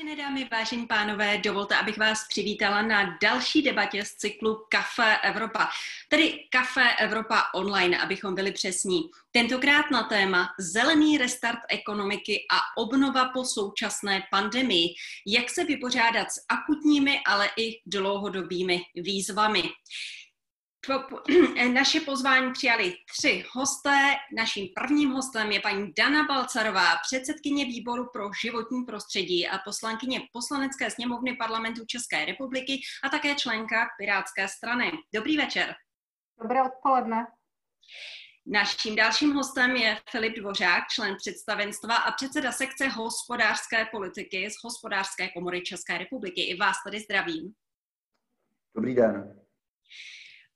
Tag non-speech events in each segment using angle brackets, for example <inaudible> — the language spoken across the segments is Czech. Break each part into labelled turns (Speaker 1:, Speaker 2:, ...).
Speaker 1: Vážené dámy, vážení pánové, dovolte, abych vás přivítala na další debatě z cyklu Café Evropa, tedy Café Evropa online, abychom byli přesní. Tentokrát na téma zelený restart ekonomiky a obnova po současné pandemii. Jak se vypořádat s akutními, ale i dlouhodobými výzvami. <clears throat> Naše pozvání přijali tři hosté. Naším prvním hostem je paní Dana Balcarová, předsedkyně výboru pro životní prostředí a poslankyně poslanecké sněmovny parlamentu České republiky a také členka Pirátské strany. Dobrý večer.
Speaker 2: Dobré odpoledne.
Speaker 1: Naším dalším hostem je Filip Dvořák, člen představenstva a předseda sekce hospodářské politiky z Hospodářské komory České republiky. I vás tady zdravím.
Speaker 3: Dobrý den.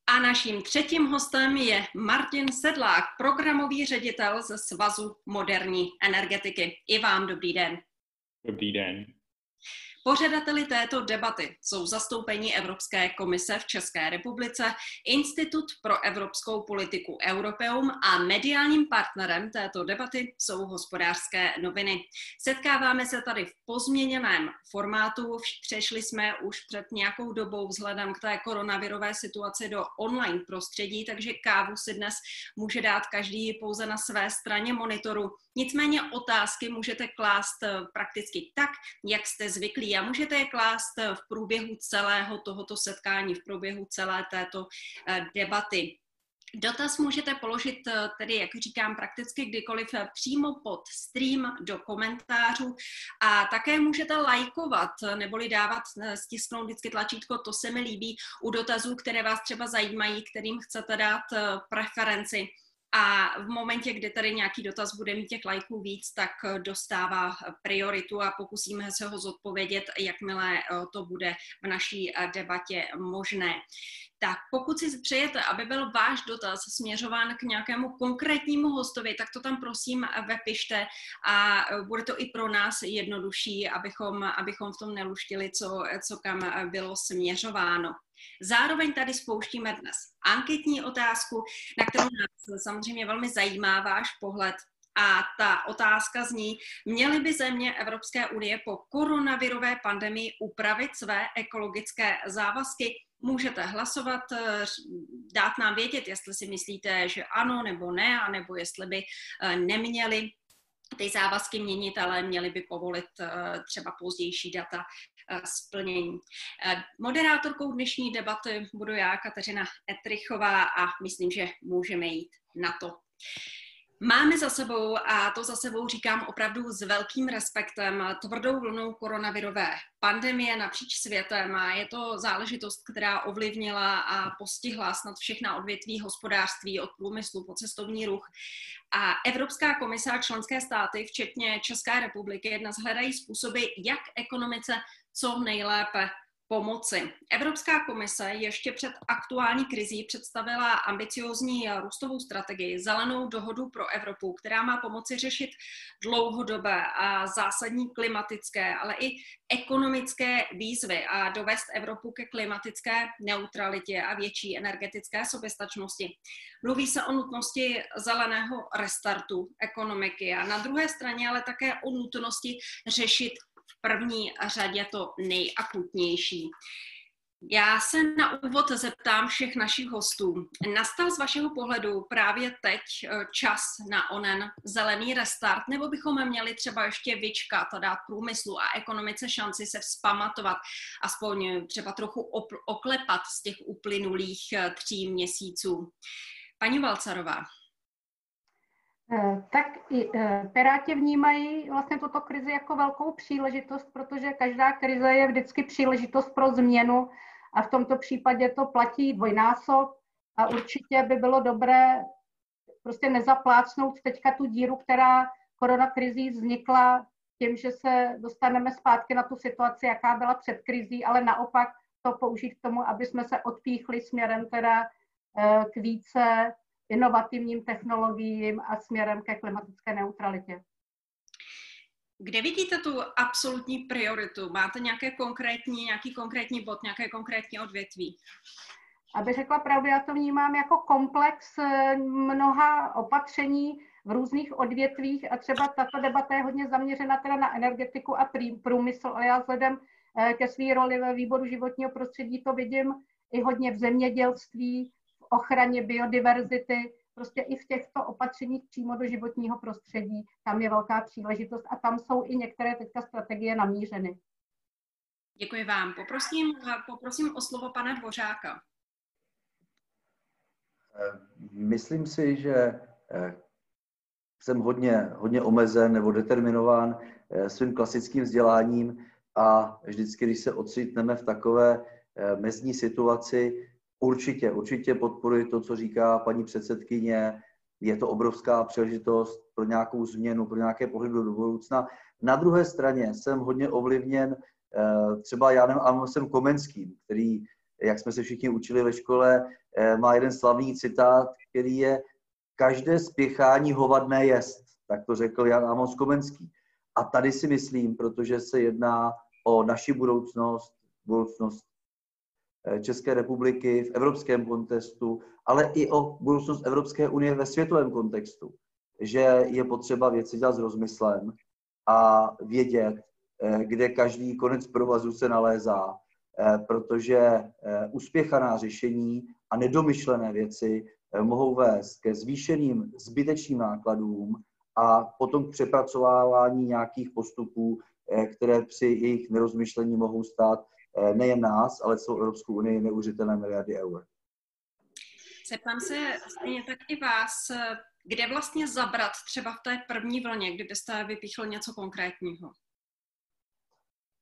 Speaker 1: A naším třetím hostem je Martin Sedlák, programový ředitel ze Svazu moderní energetiky. I vám dobrý den.
Speaker 4: Dobrý den.
Speaker 1: Pořadateli této debaty jsou zastoupení Evropské komise v České republice, Institut pro evropskou politiku Europeum a mediálním partnerem této debaty jsou hospodářské noviny. Setkáváme se tady v pozměněném formátu, přešli jsme už před nějakou dobou vzhledem k té koronavirové situaci do online prostředí, takže kávu si dnes může dát každý pouze na své straně monitoru. Nicméně otázky můžete klást prakticky tak, jak jste zvyklí a můžete je klást v průběhu celého tohoto setkání, v průběhu celé této eh, debaty. Dotaz můžete položit eh, tedy, jak říkám, prakticky kdykoliv eh, přímo pod stream do komentářů a také můžete lajkovat neboli dávat, stisknout vždycky tlačítko, to se mi líbí u dotazů, které vás třeba zajímají, kterým chcete dát preferenci a v momentě, kdy tady nějaký dotaz bude mít těch lajků víc, tak eh, dostává eh, prioritu a pokusíme se ho zodpovědět, jakmile eh, to bude v naší debatě možné. Tak pokud si přejete, aby byl váš dotaz směřován k nějakému konkrétnímu hostovi, tak to tam prosím vepište a bude to i pro nás jednodušší, abychom, abychom v tom neluštili, co, co kam bylo směřováno. Zároveň tady spouštíme dnes anketní otázku, na kterou nás samozřejmě velmi zajímá váš pohled a ta otázka zní, měly by země Evropské unie po koronavirové pandemii upravit své ekologické závazky? Můžete hlasovat, dát nám vědět, jestli si myslíte, že ano nebo ne, anebo jestli by eh, neměli ty závazky měnit, ale měli by povolit eh, třeba pozdější data eh, splnění. Eh, moderátorkou dnešní debaty budu já, Kateřina Etrichová, a myslím, že můžeme jít na to. Máme za sebou, a to za sebou říkám opravdu s velkým respektem, tvrdou vlnou koronavirové pandemie napříč světem a je to záležitost, která ovlivnila a postihla snad všechna odvětví hospodářství od průmyslu po cestovní ruch. A Evropská komise a členské státy, včetně České republiky, dnes hledají způsoby, jak ekonomice co nejlépe pomoci. Evropská komise ještě před aktuální krizí představila ambiciozní růstovou strategii, zelenou dohodu pro Evropu, která má pomoci řešit dlouhodobé a zásadní klimatické, ale i ekonomické výzvy a dovést Evropu ke klimatické neutralitě a větší energetické soběstačnosti. Mluví se o nutnosti zeleného restartu ekonomiky a na druhé straně ale také o nutnosti řešit první řadě to nejakutnější. Já se na úvod zeptám všech našich hostů. Nastal z vašeho pohledu právě teď eh, čas na onen zelený restart, nebo bychom měli třeba ještě vyčkat a dát průmyslu a ekonomice šanci se vzpamatovat, aspoň třeba trochu oklepat z těch uplynulých eh, tří měsíců? Paní Valcarová.
Speaker 2: Eh, tak i eh, Piráti vnímají vlastně tuto krizi jako velkou příležitost, protože každá krize je vždycky příležitost pro změnu a v tomto případě to platí dvojnásob a určitě by bylo dobré prostě nezaplácnout teďka tu díru, která koronakrizí vznikla tím, že se dostaneme zpátky na tu situaci, jaká byla před krizí, ale naopak to použít k tomu, aby jsme se odpíchli směrem teda eh, k více inovativním technologiím a směrem ke klimatické neutralitě.
Speaker 1: Kde vidíte tu absolutní prioritu? Máte nějaké konkrétní, nějaký konkrétní bod, nějaké konkrétní odvětví?
Speaker 2: Aby řekla pravdu, já to vnímám jako komplex eh, mnoha opatření v různých odvětvích a třeba tato debata je hodně zaměřena teda na energetiku a průmysl, ale já vzhledem eh, ke své roli ve výboru životního prostředí to vidím i hodně v zemědělství, ochraně biodiverzity, prostě i v těchto opatřeních přímo do životního prostředí, tam je velká příležitost a tam jsou i některé teďka strategie namířeny.
Speaker 1: Děkuji vám. Poprosím, poprosím o slovo pana Dvořáka.
Speaker 3: Myslím si, že eh, jsem hodně, hodně omezen nebo determinován eh, svým klasickým vzděláním a vždycky, když se ocitneme v takové eh, mezní situaci, určitě, určitě podporuji to, co říká paní předsedkyně. Je to obrovská příležitost pro nějakou změnu, pro nějaké pohledy do budoucna. Na druhé straně jsem hodně ovlivněn třeba Janem Amosem Komenským, který jak jsme se všichni učili ve škole, eh, má jeden slavný citát, který je každé spěchání hovadné jest. Tak to řekl Jan Amos Komenský. A tady si myslím, protože se jedná o naši budoucnost, budoucnost eh, České republiky v evropském kontextu, ale i o budoucnost Evropské unie ve světovém kontextu, že je potřeba věci dělat s rozmyslem a vědět, eh, kde každý konec provazu se nalézá Eh, protože eh, uspěchaná řešení a nedomyšlené věci eh, mohou vést ke zvýšeným zbytečným nákladům a potom k přepracovávání nějakých postupů, které při jejich nerozmyšlení mohou stát nejen nás, ale celou Evropskou unii neuvěřitelné miliardy eur.
Speaker 1: Zeptám se stejně tak i vás, kde vlastně zabrat třeba v té první vlně, kdybyste vypíchl něco konkrétního?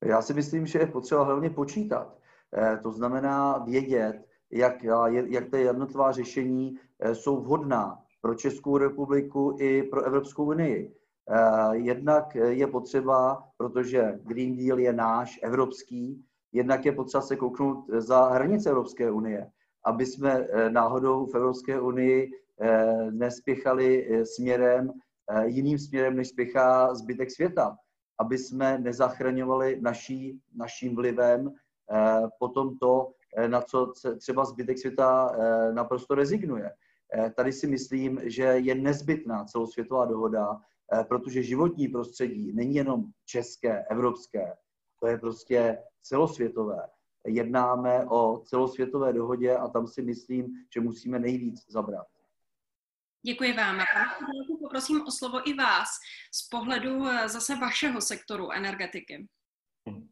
Speaker 3: Já si myslím, že je potřeba hlavně počítat. Eh, to znamená vědět, jak, jak ty jednotlivá řešení eh, jsou vhodná pro Českou republiku i pro Evropskou unii. Eh, jednak je potřeba, protože Green Deal je náš, evropský, jednak je potřeba se kouknout za hranice Evropské unie, aby jsme náhodou v Evropské unii nespěchali směrem, jiným směrem, než spěchá zbytek světa aby jsme nezachraňovali naší, naším vlivem eh, potom to, eh, na co třeba zbytek světa eh, naprosto rezignuje. Tady si myslím, že je nezbytná celosvětová dohoda, protože životní prostředí není jenom české, evropské, to je prostě celosvětové. Jednáme o celosvětové dohodě a tam si myslím, že musíme nejvíc zabrat.
Speaker 1: Děkuji vám. A poprosím o slovo i vás z pohledu eh, zase vašeho sektoru energetiky. Hm.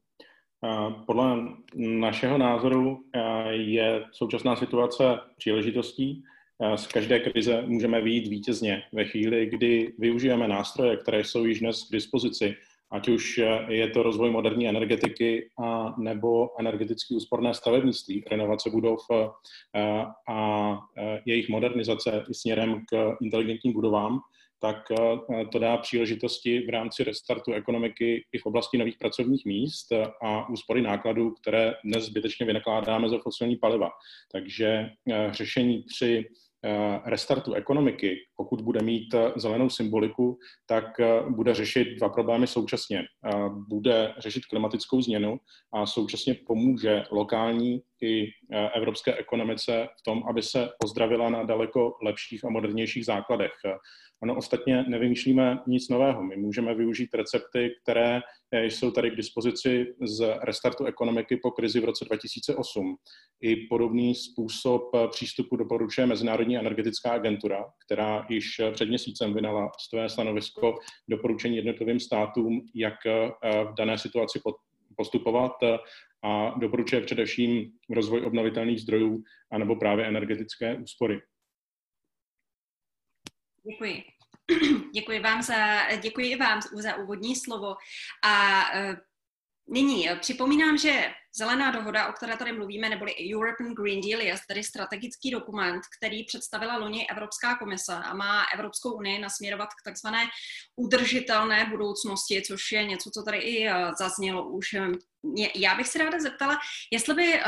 Speaker 4: Podle našeho názoru eh, je současná situace příležitostí. Eh, z každé krize můžeme vyjít vítězně ve chvíli, kdy využijeme nástroje, které jsou již dnes k dispozici ať už je to rozvoj moderní energetiky a nebo energeticky úsporné stavebnictví, renovace budov a, a jejich modernizace směrem k inteligentním budovám, tak to dá příležitosti v rámci restartu ekonomiky i v oblasti nových pracovních míst a úspory nákladů, které dnes zbytečně vynakládáme za fosilní paliva. Takže řešení při Eh, restartu ekonomiky, pokud bude mít eh, zelenou symboliku, tak eh, bude řešit dva problémy současně. Bude řešit klimatickou změnu a současně pomůže lokální i evropské ekonomice v tom, aby se pozdravila na daleko lepších a modernějších základech. Ono ostatně nevymýšlíme nic nového. My můžeme využít recepty, které eh, jsou tady k dispozici z restartu ekonomiky po krizi v roce 2008. I podobný způsob eh, přístupu doporučuje Mezinárodní energetická agentura, která již před měsícem vynala své stanovisko doporučení jednotlivým státům, jak v dané situaci postupovat a doporučuje především rozvoj obnovitelných zdrojů anebo právě energetické úspory.
Speaker 1: Děkuji. <clears throat> Děkuji vám za, děkuji vám za úvodní slovo. A uh, nyní eh, připomínám, že Zelená dohoda, o které tady mluvíme, neboli European Green Deal, je tedy strategický dokument, který představila loni Evropská komise a má Evropskou unii nasměrovat k takzvané udržitelné budoucnosti, což je něco, co tady i eh, zaznělo už. Já bych se ráda zeptala, jestli by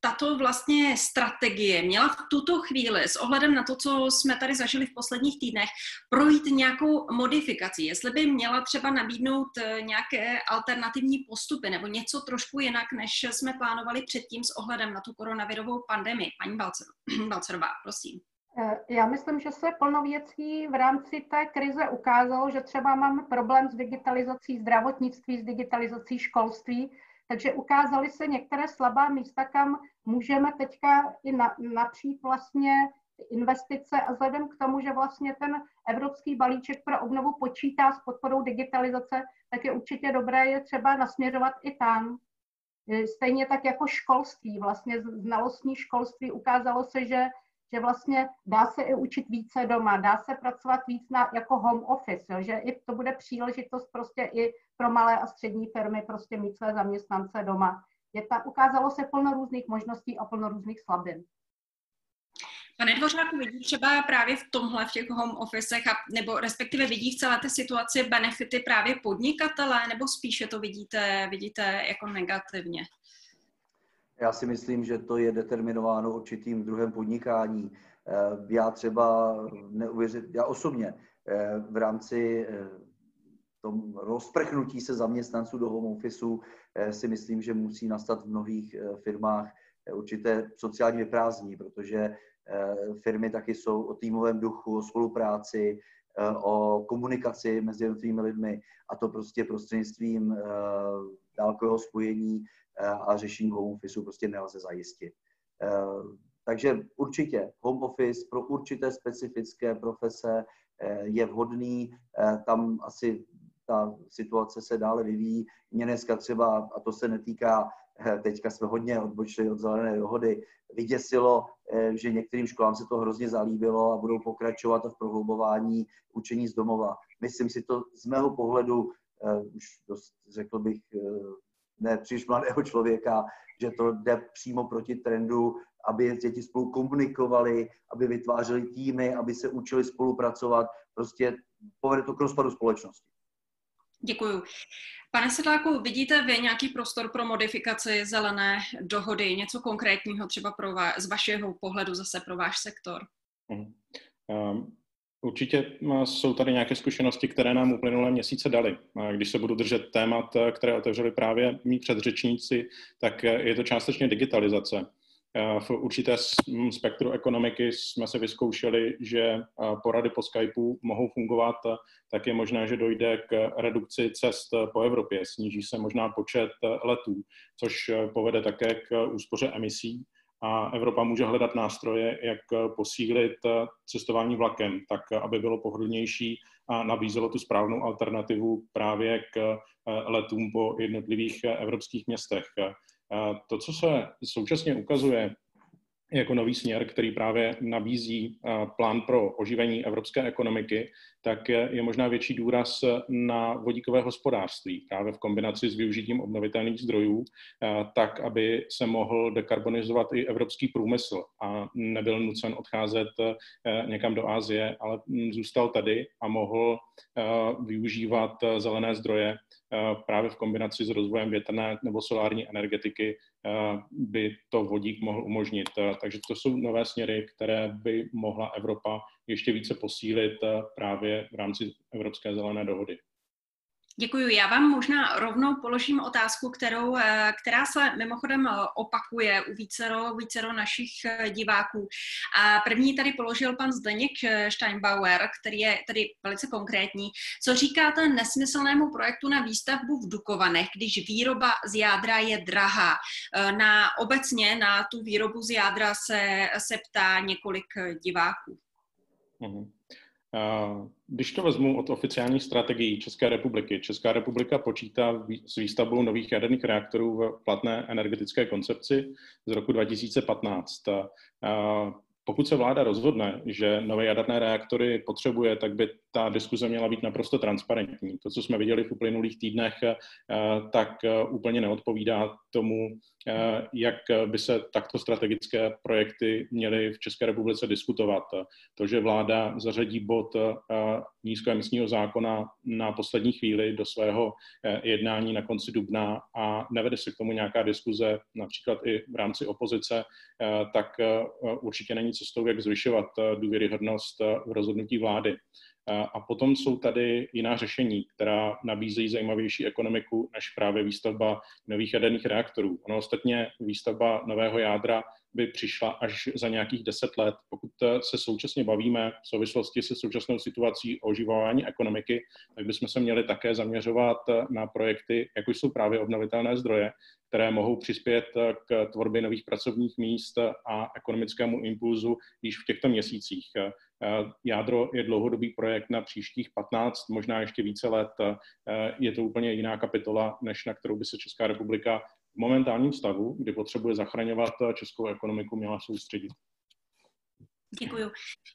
Speaker 1: tato vlastně strategie měla v tuto chvíli s ohledem na to, co jsme tady zažili v posledních týdnech, projít nějakou modifikací, jestli by měla třeba nabídnout eh, nějaké alternativní postupy nebo něco trošku jinak, než jsme plánovali předtím s ohledem na tu koronavirovou pandemii. Paní <clears throat> Balcerová, prosím.
Speaker 2: Eh, já myslím, že se plno věcí v rámci té krize ukázalo, že třeba máme problém s digitalizací zdravotnictví, s digitalizací školství, takže ukázaly se některé slabá místa, kam můžeme teďka i na, napřít vlastně investice. A vzhledem k tomu, že vlastně ten evropský balíček pro obnovu počítá s podporou digitalizace, tak je určitě dobré je třeba nasměřovat i tam. Stejně tak jako školství, vlastně znalostní školství. Ukázalo se, že že vlastně dá se i učit více doma, dá se pracovat víc na, jako home office, jo, že i to bude příležitost prostě i pro malé a střední firmy prostě mít své zaměstnance doma. Je ta, ukázalo se plno různých možností a plno různých slabin.
Speaker 1: Pane Dvořáku, vidí třeba právě v tomhle, v těch home officech, a, nebo respektive vidí v celé té situaci benefity právě podnikatele, nebo spíše to vidíte, vidíte jako negativně?
Speaker 3: Já si myslím, že to je determinováno určitým druhem podnikání. Eh, já třeba neuvěřit, já osobně eh, v rámci eh, tom rozprchnutí se zaměstnanců do home officeu si myslím, že musí nastat v mnohých firmách určité sociální vyprázdní, protože firmy taky jsou o týmovém duchu, o spolupráci, o komunikaci mezi jednotlivými lidmi a to prostě prostřednictvím dálkového spojení a řešení home office prostě nelze zajistit. Eh, takže určitě home office pro určité specifické profese eh, je vhodný. Eh, tam asi ta situace se dále vyvíjí. Mě dneska třeba, a to se netýká, teďka jsme hodně odbočili od zelené dohody, vyděsilo, že některým školám se to hrozně zalíbilo a budou pokračovat v prohlubování učení z domova. Myslím si to z mého pohledu, už dost, řekl bych, ne příliš mladého člověka, že to jde přímo proti trendu, aby děti spolu komunikovali, aby vytvářeli týmy, aby se učili spolupracovat. Prostě povede to k rozpadu společnosti.
Speaker 1: Děkuju. Pane Sedláku, vidíte vy nějaký prostor pro modifikaci zelené dohody, něco konkrétního třeba pro vás, z vašeho pohledu zase pro váš sektor?
Speaker 4: Hmm. Um, Určitě jsou tady nějaké zkušenosti, které nám uplynulé měsíce dali. Když se budu držet témat, které otevřeli právě mý předřečníci, tak je to částečně digitalizace. V určité spektru ekonomiky jsme se vyzkoušeli, že porady po Skypeu mohou fungovat, tak je možné, že dojde k redukci cest po Evropě. Sníží se možná počet letů, což povede také k úspoře emisí a Evropa může hledat nástroje, jak posílit cestování vlakem, tak aby bylo pohodlnější a nabízelo tu správnou alternativu právě k letům po jednotlivých evropských městech. To, co se současně ukazuje jako nový směr, který právě nabízí plán pro oživení evropské ekonomiky, tak je možná větší důraz na vodíkové hospodářství, právě v kombinaci s využitím obnovitelných zdrojů, tak, aby se mohl dekarbonizovat i evropský průmysl. A nebyl nucen odcházet někam do Asie, ale zůstal tady a mohl využívat zelené zdroje právě v kombinaci s rozvojem větrné nebo solární energetiky by to vodík mohl umožnit. Takže to jsou nové směry, které by mohla Evropa ještě více posílit právě v rámci Evropské zelené dohody.
Speaker 1: Děkuji. Já vám možná rovnou položím otázku, kterou, eh, která se mimochodem eh, opakuje u vícero, vícero našich eh, diváků. A první tady položil pan Zdeněk Steinbauer, který je tady velice konkrétní. Co říkáte nesmyslnému projektu na výstavbu v Dukovanech, když výroba z jádra je drahá? Na obecně na tu výrobu z jádra se, se ptá několik diváků.
Speaker 4: Mm-hmm. Když to vezmu od oficiální strategií České republiky, Česká republika počítá s výstavbou nových jaderných reaktorů v platné energetické koncepci z roku 2015. Pokud se vláda rozhodne, že nové jaderné reaktory potřebuje, tak by ta diskuze měla být naprosto transparentní. To, co jsme viděli v uplynulých týdnech, tak úplně neodpovídá tomu, Eh, jak by se takto strategické projekty měly v České republice diskutovat. To, že vláda zařadí bod eh, nízkoemisního zákona na poslední chvíli do svého eh, jednání na konci dubna a nevede se k tomu nějaká diskuze, například i v rámci opozice, tak určitě není cestou, jak zvyšovat důvěryhodnost v rozhodnutí vlády. A potom jsou tady jiná řešení, která nabízejí zajímavější ekonomiku než právě výstavba nových jaderných reaktorů. Ono ostatně výstavba nového jádra by přišla až za nějakých deset let. Pokud se současně bavíme v souvislosti se současnou situací o oživování ekonomiky, tak bychom se měli také zaměřovat na projekty, jako jsou právě obnovitelné zdroje, které mohou přispět k tvorbě nových pracovních míst a ekonomickému impulzu již v těchto měsících. Jádro je dlouhodobý projekt na příštích 15, možná ještě více let. Je to úplně jiná kapitola, než na kterou by se Česká republika v momentálním stavu, kdy potřebuje zachraňovat českou ekonomiku, měla soustředit.
Speaker 1: Děkuji.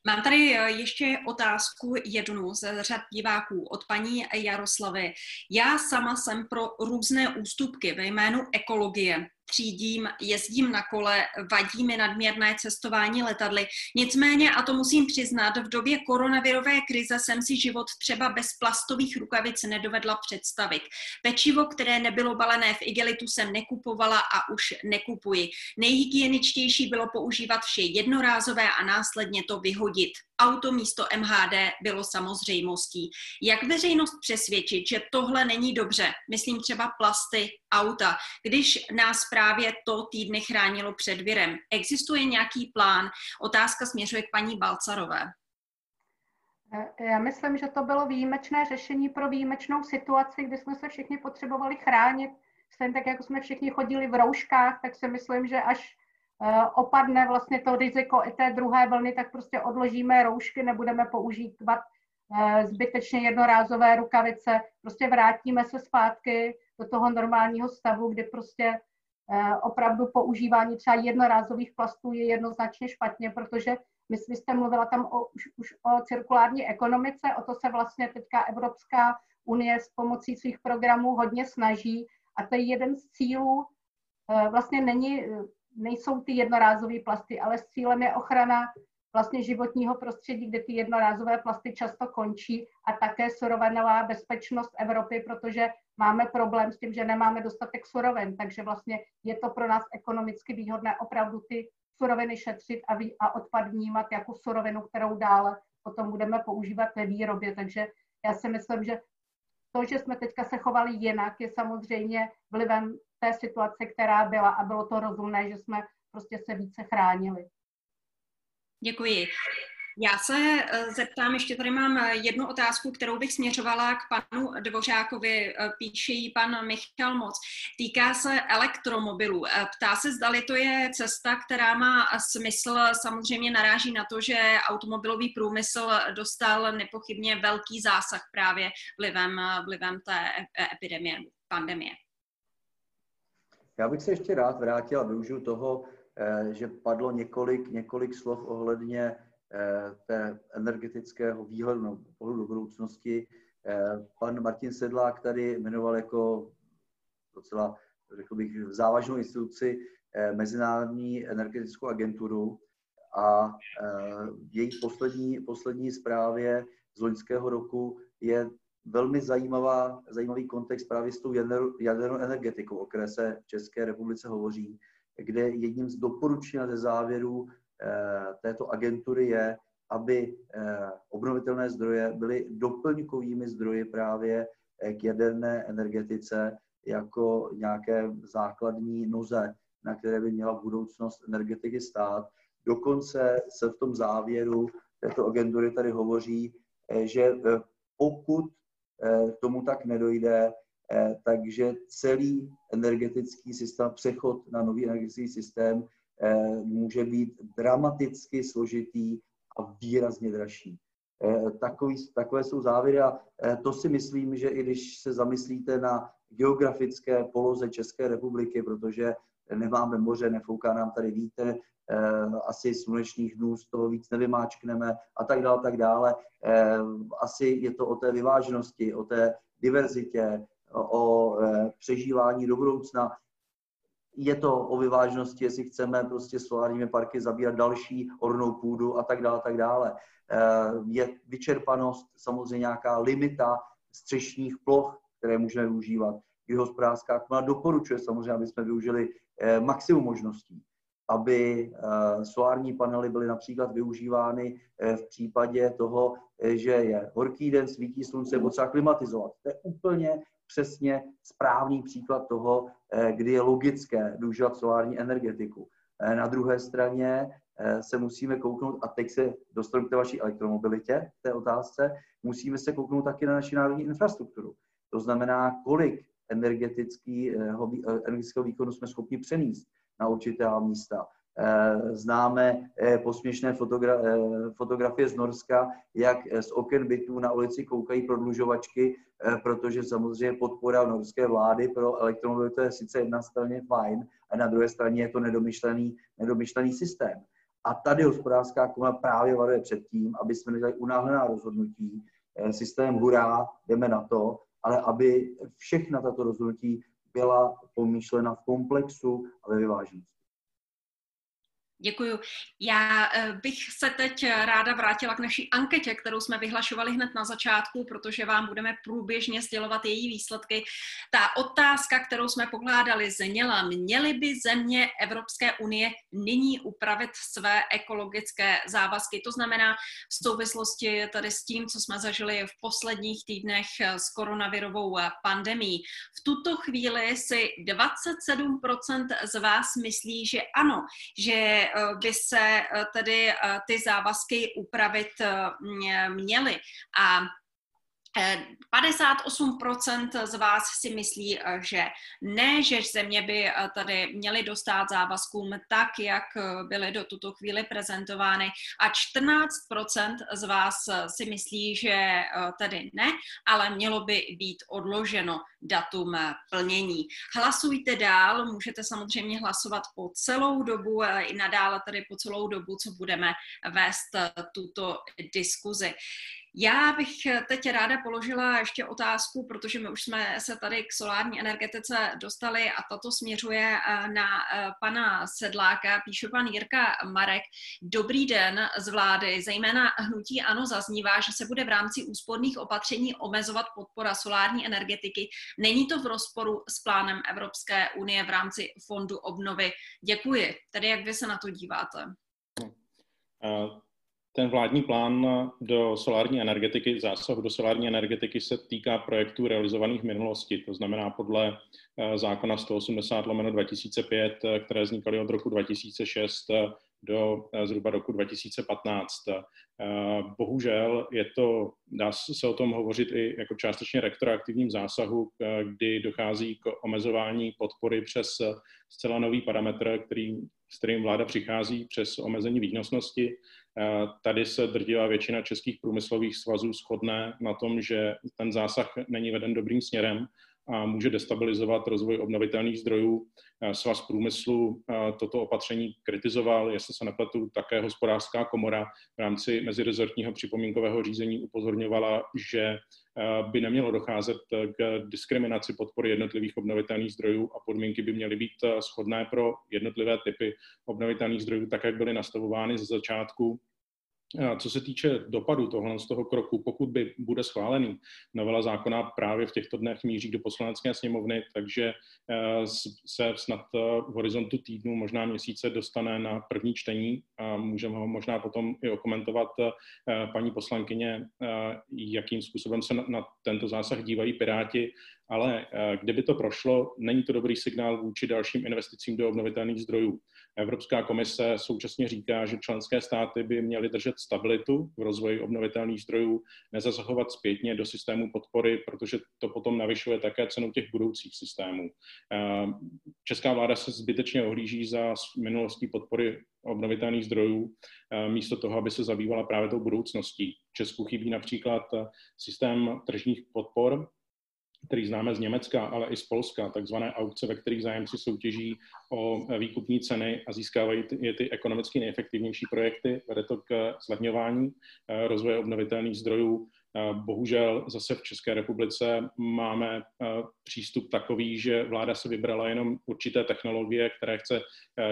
Speaker 1: Mám tady eh, ještě otázku jednu z řad diváků od paní Jaroslavy. Já sama jsem pro různé ústupky ve jménu ekologie třídím, jezdím na kole, vadí mi nadměrné cestování letadly. Nicméně, a to musím přiznat, v době koronavirové krize jsem si život třeba bez plastových rukavic nedovedla představit. Pečivo, které nebylo balené v igelitu, jsem nekupovala a už nekupuji. Nejhygieničtější bylo používat vše jednorázové a následně to vyhodit auto místo MHD bylo samozřejmostí. Jak veřejnost přesvědčit, že tohle není dobře? Myslím třeba plasty, auta, když nás právě to týdny chránilo před virem. Existuje nějaký plán? Otázka směřuje k paní Balcarové.
Speaker 2: Já myslím, že to bylo výjimečné řešení pro výjimečnou situaci, kdy jsme se všichni potřebovali chránit. Stejně tak, jako jsme všichni chodili v rouškách, tak si myslím, že až Eh, opadne vlastně to riziko i té druhé vlny, tak prostě odložíme roušky, nebudeme používat eh, zbytečně jednorázové rukavice, prostě vrátíme se zpátky do toho normálního stavu, kdy prostě eh, opravdu používání třeba jednorázových plastů je jednoznačně špatně, protože my jste mluvila tam o, už, už o cirkulární ekonomice, o to se vlastně teďka Evropská unie s pomocí svých programů hodně snaží. A to je jeden z cílů, vlastně není nejsou ty jednorázové plasty, ale s cílem je ochrana vlastně životního prostředí, kde ty jednorázové plasty často končí a také surovinová bezpečnost Evropy, protože máme problém s tím, že nemáme dostatek surovin, takže vlastně je to pro nás ekonomicky výhodné opravdu ty suroviny šetřit a, vý, a odpad vnímat jako surovinu, kterou dále potom budeme používat ve výrobě. Takže já si myslím, že to, že jsme teďka se chovali jinak, je samozřejmě vlivem té situace, která byla a bylo to rozumné, že jsme prostě se více chránili.
Speaker 1: Děkuji. Já se eh, zeptám, ještě tady mám eh, jednu otázku, kterou bych směřovala k panu Dvořákovi, eh, píše jí pan Michal Moc. Týká se elektromobilů. Ptá se, zdali to je cesta, která má smysl. Samozřejmě naráží na to, že automobilový průmysl dostal nepochybně velký zásah právě vlivem, vlivem té epidemie, pandemie.
Speaker 3: Já bych se ještě rád vrátil a využiju toho, eh, že padlo několik, několik slov ohledně eh, té energetického výhledu no, pohledu do budoucnosti. Eh, pan Martin Sedlák tady jmenoval jako docela, řekl bych, závažnou instituci Mezinárodní energetickou agenturu a její poslední, poslední zprávě z loňského roku je velmi zajímavá, zajímavý kontext právě s tou jadernou energetikou, o které se v České republice hovoří, kde jedním z doporučení ze závěrů eh, této agentury je, aby eh, obnovitelné zdroje byly doplňkovými zdroji právě eh, k jaderné energetice jako nějaké základní noze, na které by měla budoucnost energetiky stát. Dokonce se v tom závěru této agentury tady hovoří, že pokud Eh, tomu tak nedojde, eh, takže celý energetický systém, přechod na nový energetický systém eh, může být dramaticky složitý a výrazně dražší. Takový, takové jsou závěry a to si myslím, že i když se zamyslíte na geografické poloze České republiky, protože nemáme moře, nefouká nám tady vítr, asi slunečních dnů z toho víc nevymáčkneme a tak dále, tak dále. Eh, asi je to o té vyváženosti, o té diverzitě, o eh, přežívání do budoucna. Je to o vyváženosti, jestli chceme prostě solárními parky zabírat další ornou půdu a tak dále, tak dále. Je vyčerpanost, samozřejmě nějaká limita střešních ploch, které můžeme využívat. Kdy hospodářská komora doporučuje samozřejmě, aby jsme využili maximum možností. Aby solární panely byly například využívány v případě toho, že je horký den, svítí slunce, potřeba klimatizovat. To je úplně přesně správný příklad toho, kdy je logické využívat solární energetiku. Na druhé straně se musíme kouknout, a teď se dostanu k té vaší elektromobilitě, té otázce, musíme se kouknout taky na naši národní infrastrukturu. To znamená, kolik energetického výkonu jsme schopni přenést na určitá místa. Eh, známe eh, posměšné fotogra- eh, fotografie z Norska, jak z oken bytů na ulici koukají prodlužovačky, protože samozřejmě podpora norské vlády pro elektromobilitu je sice jedna straně fajn, a na druhé straně je to nedomyšlený, nedomyšlený systém. A tady hospodářská komora právě varuje před tím, aby jsme nedělali unáhlená rozhodnutí, systém hurá, jdeme na to, ale aby všechna tato rozhodnutí byla pomýšlena v komplexu a ve vyváženosti.
Speaker 1: Děkuju. Já eh, bych se teď ráda vrátila k naší anketě, kterou jsme vyhlašovali hned na začátku, protože vám budeme průběžně sdělovat její výsledky. Ta otázka, kterou jsme pokládali, zněla, měly by země Evropské unie nyní upravit své ekologické závazky. To znamená v souvislosti tady s tím, co jsme zažili v posledních týdnech s koronavirovou pandemí. V tuto chvíli si 27% z vás myslí, že ano, že Eh, by se eh, tedy eh, ty závazky upravit měly. A 58% z vás si myslí, že ne, že země by tady měly dostat závazkům tak, jak byly do tuto chvíli prezentovány a 14% z vás si myslí, že tady ne, ale mělo by být odloženo datum plnění. Hlasujte dál, můžete samozřejmě hlasovat po celou dobu, i nadále tady po celou dobu, co budeme vést tuto diskuzi. Já bych teď ráda položila ještě otázku, protože my už jsme se tady k solární energetice dostali a tato směřuje eh, na eh, pana Sedláka, píše pan Jirka Marek. Dobrý den z vlády, zejména hnutí ANO zaznívá, že se bude v rámci úsporných opatření omezovat podpora solární energetiky. Není to v rozporu s plánem Evropské unie v rámci fondu obnovy? Děkuji. Tedy jak vy se na to díváte?
Speaker 4: Uh ten vládní plán do solární energetiky, zásahu do solární energetiky se týká projektů realizovaných v minulosti, to znamená podle eh, zákona 180 lomeno 2005, eh, které vznikaly od roku 2006 eh, do zhruba roku 2015. Bohužel je to, dá se o tom hovořit i jako částečně retroaktivním zásahu, kdy dochází k omezování podpory přes zcela nový parametr, který, s kterým vláda přichází přes omezení výnosnosti. Tady se drtivá většina českých průmyslových svazů shodne na tom, že ten zásah není veden dobrým směrem a může destabilizovat rozvoj obnovitelných zdrojů. Svaz průmyslu toto opatření kritizoval, jestli se nepletu, také hospodářská komora v rámci mezirezortního připomínkového řízení upozorňovala, že by nemělo docházet k diskriminaci podpory jednotlivých obnovitelných zdrojů a podmínky by měly být shodné pro jednotlivé typy obnovitelných zdrojů, tak jak byly nastavovány ze začátku co se týče dopadu tohle z toho kroku, pokud by bude schválený, novela zákona právě v těchto dnech míří do poslanecké sněmovny, takže eh, se snad eh, v horizontu týdnu, možná měsíce dostane na první čtení a můžeme ho možná potom i okomentovat eh, paní poslankyně, jakým způsobem se na tento zásah dívají Piráti ale kdyby to prošlo, není to dobrý signál vůči dalším investicím do obnovitelných zdrojů. Evropská komise současně říká, že členské státy by měly držet stabilitu v rozvoji obnovitelných zdrojů, nezasahovat zpětně do systému podpory, protože to potom navyšuje také cenu těch budoucích systémů. Eh, česká vláda se zbytečně ohlíží za minulostí podpory obnovitelných zdrojů, eh, místo toho, aby se zabývala právě tou budoucností. V Česku chybí například systém tržních podpor, který známe z Německa, ale i z Polska, takzvané aukce, ve kterých zájemci soutěží o výkupní ceny a získávají ty, ty ekonomicky nejefektivnější projekty. Vede to k zlevňování eh, rozvoje obnovitelných zdrojů Bohužel zase v České republice máme přístup takový, že vláda se vybrala jenom určité technologie, které chce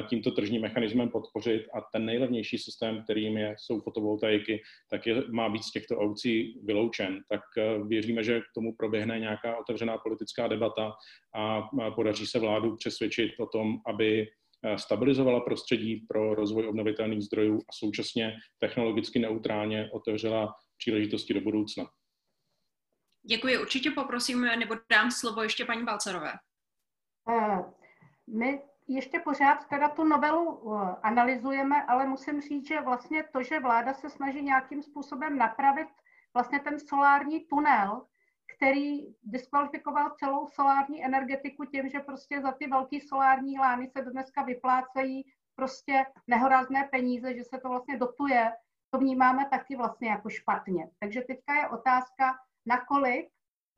Speaker 4: tímto tržním mechanismem podpořit a ten nejlevnější systém, kterým je, jsou fotovoltaiky, tak je, má být z těchto aukcí vyloučen. Tak věříme, že k tomu proběhne nějaká otevřená politická debata a podaří se vládu přesvědčit o tom, aby stabilizovala prostředí pro rozvoj obnovitelných zdrojů a současně technologicky neutrálně otevřela příležitosti do budoucna.
Speaker 1: Děkuji. Určitě poprosím, nebo dám slovo ještě paní Balcerové.
Speaker 2: My ještě pořád teda tu novelu analyzujeme, ale musím říct, že vlastně to, že vláda se snaží nějakým způsobem napravit vlastně ten solární tunel, který diskvalifikoval celou solární energetiku tím, že prostě za ty velké solární lány se dneska vyplácejí prostě nehorázné peníze, že se to vlastně dotuje, to vnímáme taky vlastně jako špatně. Takže teďka je otázka, nakolik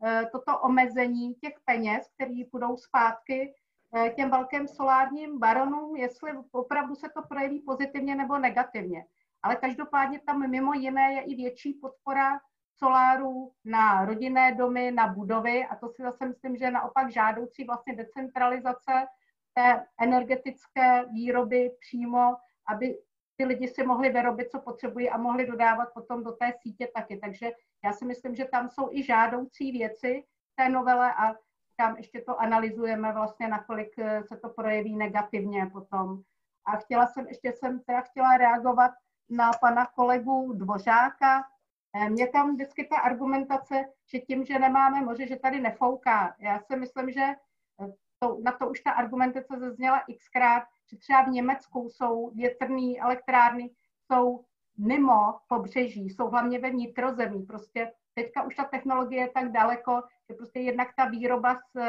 Speaker 2: eh, toto omezení těch peněz, které půjdou zpátky eh, těm velkým solárním baronům, jestli opravdu se to projeví pozitivně nebo negativně. Ale každopádně tam mimo jiné je i větší podpora solárů na rodinné domy, na budovy a to si zase myslím, že je naopak žádoucí vlastně decentralizace té energetické výroby přímo, aby ty lidi si mohli vyrobit, co potřebují a mohli dodávat potom do té sítě taky. Takže já si myslím, že tam jsou i žádoucí věci té novele a tam ještě to analyzujeme vlastně, nakolik eh, se to projeví negativně potom. A chtěla jsem, ještě jsem teda chtěla reagovat na pana kolegu Dvořáka. Eh, mě tam vždycky ta argumentace, že tím, že nemáme moře, že tady nefouká. Já si myslím, že eh, to, na to už ta argumentace zazněla xkrát, že třeba v Německu jsou větrné elektrárny, jsou mimo pobřeží, jsou hlavně ve vnitrozemí. Prostě teďka už ta technologie je tak daleko, že prostě jednak ta výroba z,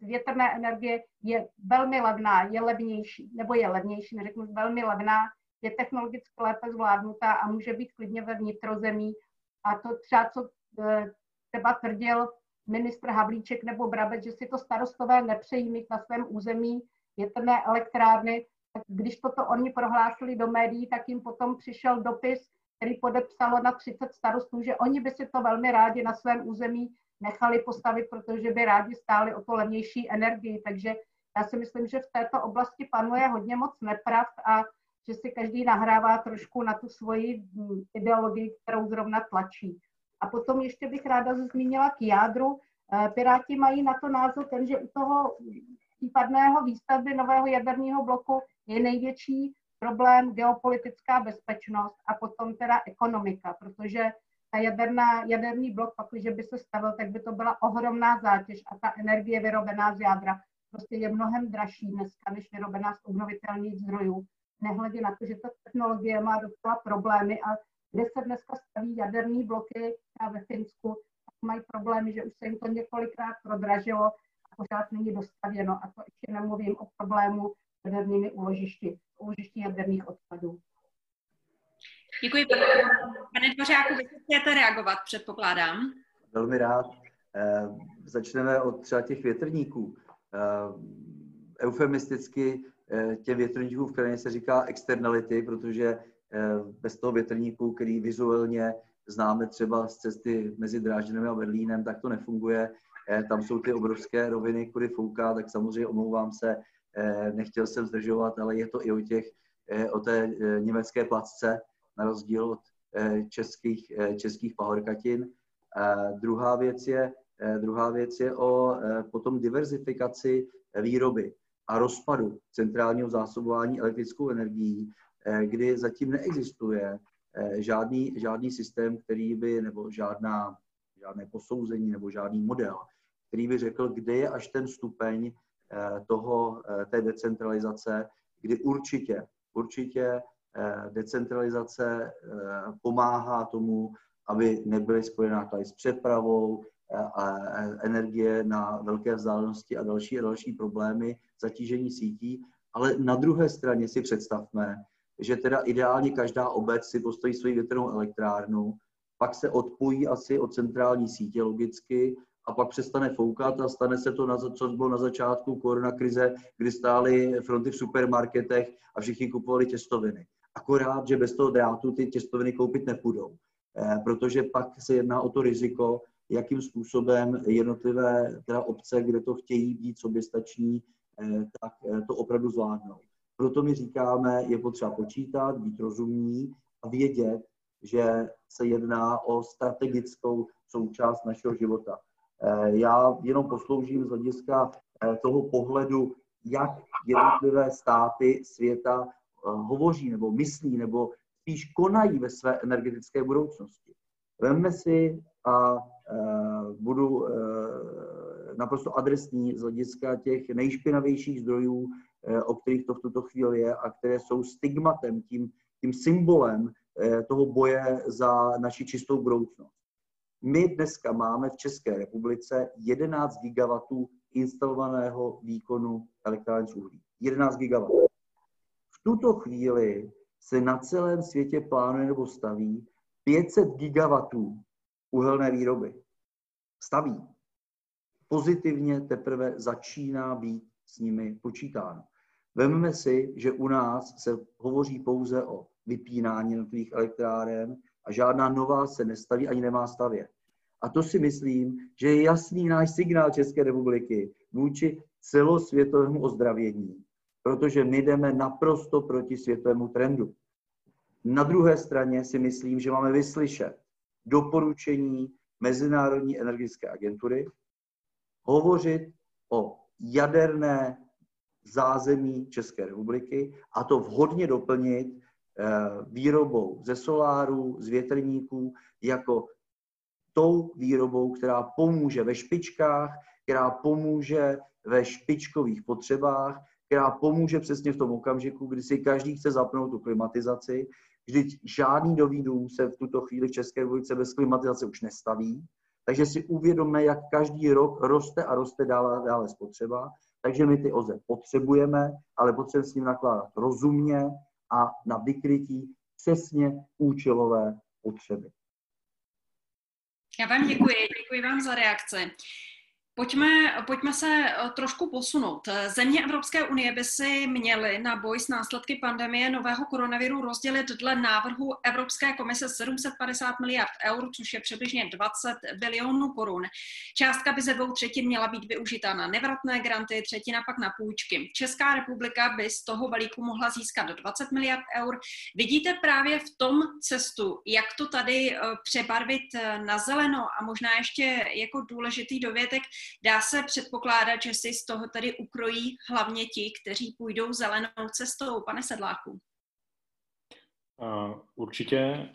Speaker 2: z větrné energie je velmi levná, je levnější, nebo je levnější, neřeknu velmi levná, je technologicky lépe zvládnutá a může být klidně ve vnitrozemí. A to třeba, co e, třeba tvrdil ministr Havlíček nebo Brabec, že si to starostové nepřejí mít na svém území větrné elektrárny, tak když toto oni prohlásili do médií, tak jim potom přišel dopis, který podepsalo na 30 starostů, že oni by si to velmi rádi na svém území nechali postavit, protože by rádi stáli o to levnější energii. Takže já si myslím, že v této oblasti panuje hodně moc nepravd a že si každý nahrává trošku na tu svoji hm, ideologii, kterou zrovna tlačí. A potom ještě bych ráda zmínila k jádru. Eh, Piráti mají na to názor ten, že u toho případného výstavby nového jaderného bloku je největší problém geopolitická bezpečnost a potom teda ekonomika, protože ta jaderná, jaderný blok, když by se stavil, tak by to byla ohromná zátěž a ta energie vyrobená z jádra prostě je mnohem dražší dneska, než vyrobená z obnovitelných zdrojů. Nehledě na to, že ta technologie má docela problémy a kde se dneska staví jaderné bloky a ve Finsku, tak mají problémy, že už se jim to několikrát prodražilo pořád není dostavěno. A to ještě nemluvím o problému jadernými úložišti, úložišti jaderných odpadů.
Speaker 1: Děkuji, pane, pane Dvořáku. Vy chcete reagovat, předpokládám.
Speaker 3: Velmi rád. Eh, začneme od třeba těch větrníků. Eh, eufemisticky eh, těm větrníkům v krajině se říká externality, protože eh, bez toho větrníku, který vizuálně známe třeba z cesty mezi Drážděnem a Berlínem, tak to nefunguje. Eh, tam jsou ty obrovské roviny, kudy fouká, tak samozřejmě omlouvám se, Eh, nechtěl jsem zdržovat, ale je to i o těch, eh, o té německé placce, na rozdíl od českých, českých pahorkatin. Druhá věc je, druhá věc je o potom diverzifikaci výroby a rozpadu centrálního zásobování elektrickou energií, kdy zatím neexistuje žádný, žádný systém, který by, nebo žádná, žádné posouzení nebo žádný model, který by řekl, kde je až ten stupeň Eh, toho, eh, té decentralizace, kdy určitě, určitě eh, decentralizace pomáhá tomu, aby nebyly spojené náklady s přepravou, a energie na velké vzdálenosti a další a další problémy, zatížení sítí. Ale na druhé straně si představme, že teda ideálně každá obec si postaví svoji větrnou elektrárnu, pak se odpojí asi od centrální sítě logicky a pak přestane foukat a stane se to, co bylo na začátku koronakrize, kdy stály fronty v supermarketech a všichni kupovali těstoviny. Akorát, že bez toho drátu ty těstoviny koupit nepůjdou, eh, protože pak se jedná o to riziko, jakým způsobem jednotlivé teda obce, kde to chtějí být soběstační, eh, tak eh, to opravdu zvládnou. Proto my říkáme, je potřeba počítat, být rozumní a vědět, že se jedná o strategickou součást našeho života. Eh, já jenom posloužím z hlediska eh, toho pohledu jak jednotlivé státy světa hovoří nebo myslí nebo spíš konají ve své energetické budoucnosti. Vemme si a budu naprosto adresní z hlediska těch nejšpinavějších zdrojů, o kterých to v tuto chvíli je a které jsou stigmatem, tím, tím symbolem toho boje za naši čistou budoucnost. My dneska máme v České republice 11 gigawatů instalovaného výkonu elektráren z uhlí. 11 gigawatů. V tuto chvíli se na celém světě plánuje nebo staví 500 gigawatů uhelné výroby. Staví. Pozitivně teprve začíná být s nimi počítáno. Vemme si, že u nás se hovoří pouze o vypínání jednotlivých elektráren a žádná nová se nestaví ani nemá stavět. A to si myslím, že je jasný náš signál České republiky vůči celosvětovému ozdravění, protože my jdeme naprosto proti světovému trendu. Na druhé straně si myslím, že máme vyslyšet doporučení Mezinárodní energetické agentury, hovořit o jaderné zázemí České republiky a to vhodně doplnit eh, výrobou ze soláru, z větrníků jako tou výrobou, která pomůže ve špičkách, která pomůže ve špičkových potřebách, která pomůže přesně v tom okamžiku, kdy si každý chce zapnout tu klimatizaci. Vždyť žádný nový dům se v tuto chvíli v České republice bez klimatizace už nestaví. Takže si uvědomme, jak každý rok roste a roste dále, dále spotřeba. Takže my ty OZE potřebujeme, ale potřebujeme s ním nakládat rozumně a na vykrytí přesně účelové potřeby.
Speaker 1: Já vám děkuji, děkuji vám za reakci. Pojďme, pojďme se eh, trošku posunout. Země Evropské unie by si měly na boj s následky pandemie nového koronaviru rozdělit dle návrhu Evropské komise 750 miliard eur, což je přibližně 20 bilionů korun. Částka by ze dvou třetin měla být využita na nevratné granty, třetina pak na půjčky. Česká republika by z toho balíku mohla získat 20 miliard eur. Vidíte právě v tom cestu, jak to tady eh, přebarvit eh, na zeleno a možná ještě jako důležitý dovětek, Dá se předpokládat, že si z toho tady ukrojí hlavně ti, kteří půjdou zelenou cestou, pane Sedláku?
Speaker 4: Uh, určitě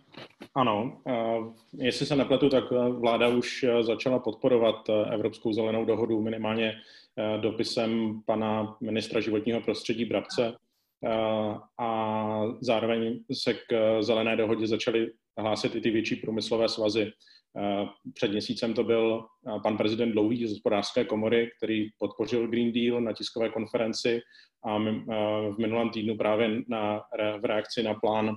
Speaker 4: ano. Uh, jestli se nepletu, tak vláda už začala podporovat Evropskou zelenou dohodu minimálně dopisem pana ministra životního prostředí Brabce a zároveň se k zelené dohodě začaly hlásit i ty větší průmyslové svazy. Eh, před měsícem to byl eh, pan prezident Dlouhý z hospodářské komory, který podpořil Green Deal na tiskové konferenci a eh, v minulém týdnu právě na, v reakci na plán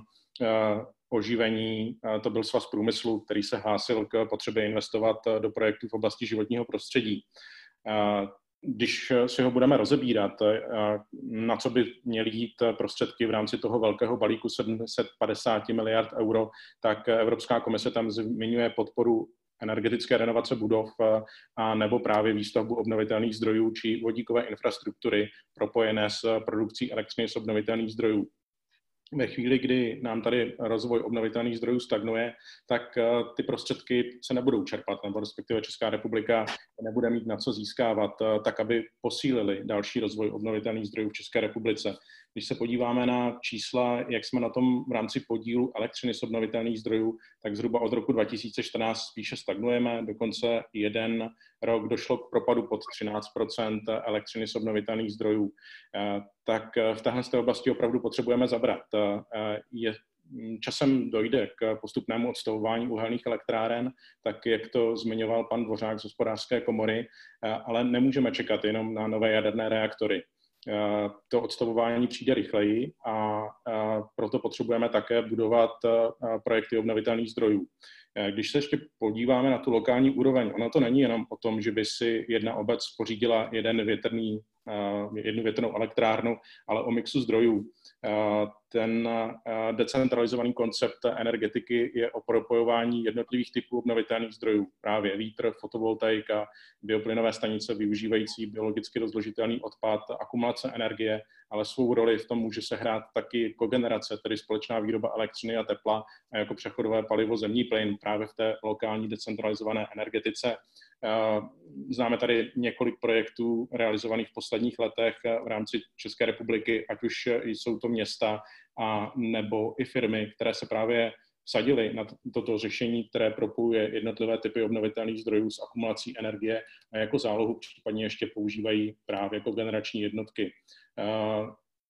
Speaker 4: oživení, to byl svaz průmyslu, který se hlásil k potřebě investovat do projektů v oblasti životního prostředí když si ho budeme rozebírat, eh, na co by měly jít prostředky v rámci toho velkého balíku 750 miliard euro, tak Evropská komise tam zmiňuje podporu energetické renovace budov eh, a nebo právě výstavbu obnovitelných zdrojů či vodíkové infrastruktury propojené s produkcí elektřiny z obnovitelných zdrojů ve chvíli, kdy nám tady rozvoj obnovitelných zdrojů stagnuje, tak eh, ty prostředky se nebudou čerpat, nebo respektive Česká republika nebude mít na co získávat, eh, tak aby posílili další rozvoj obnovitelných zdrojů v České republice. Když se podíváme na čísla, jak jsme na tom v rámci podílu elektřiny z obnovitelných zdrojů, tak zhruba od roku 2014 spíše stagnujeme. Dokonce jeden rok došlo k propadu pod 13% elektřiny z obnovitelných zdrojů. Eh, tak eh, v téhle oblasti opravdu potřebujeme zabrat. Eh, je, hm, časem dojde k postupnému odstavování uhelných elektráren, tak jak to zmiňoval pan Dvořák z hospodářské komory, ale nemůžeme čekat jenom na nové jaderné reaktory. Eh, to odstavování přijde rychleji a proto potřebujeme také budovat eh, projekty obnovitelných zdrojů. Eh, když se ještě podíváme na tu lokální úroveň, ono to není jenom o tom, že by si jedna obec pořídila jeden větrný, jednu větrnou elektrárnu, ale o mixu zdrojů. Ten decentralizovaný koncept energetiky je o propojování jednotlivých typů obnovitelných zdrojů. Právě vítr, fotovoltaika, bioplynové stanice využívající biologicky rozložitelný odpad, akumulace energie, ale svou roli v tom může se hrát taky kogenerace, tedy společná výroba elektřiny a tepla jako přechodové palivo zemní plyn právě v té lokální decentralizované energetice Známe tady několik projektů realizovaných v posledních letech v rámci České republiky, ať už jsou to města a nebo i firmy, které se právě vsadili na toto řešení, které propojuje jednotlivé typy obnovitelných zdrojů s akumulací energie a jako zálohu případně ještě používají právě jako generační jednotky.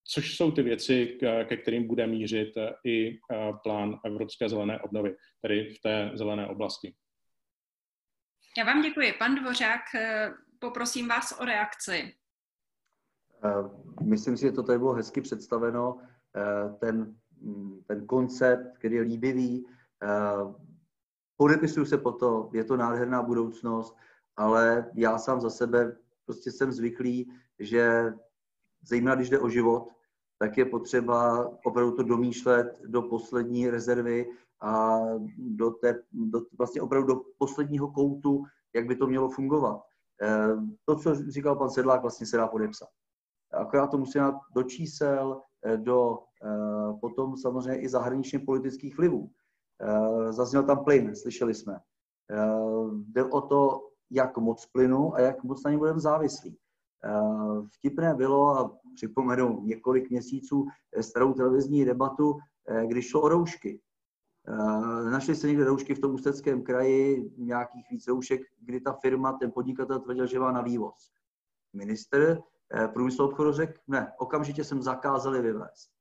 Speaker 4: Což jsou ty věci, ke kterým bude mířit i plán Evropské zelené obnovy, tedy v té zelené oblasti.
Speaker 1: Já vám děkuji. Pan Dvořák, poprosím vás o reakci.
Speaker 3: Myslím si, že to tady bylo hezky představeno. Ten Mm, ten koncept, který je líbivý. Eh, podepisuju se po to, je to nádherná budoucnost, ale já sám za sebe prostě jsem zvyklý, že zejména když jde o život, tak je potřeba opravdu to domýšlet do poslední rezervy a do té, do, vlastně opravdu do posledního koutu, jak by to mělo fungovat. Eh, to, co říkal pan Sedlák, vlastně se dá podepsat. Akorát to musí dát do čísel, eh, do Eh, potom samozřejmě i zahraničně politických vlivů. Zazněl tam plyn, slyšeli jsme. Jde o to, jak moc plynu a jak moc na ně budeme závislí. Vtipné bylo, a připomenu několik měsíců starou televizní debatu, když šlo o roušky. Našli se někde roušky v tom ústeckém kraji, nějakých víc roušek, kdy ta firma, ten podnikatel tvrdil, že má na vývoz. Minister průmyslu obchodu řekl, ne, okamžitě jsem zakázali vyvést.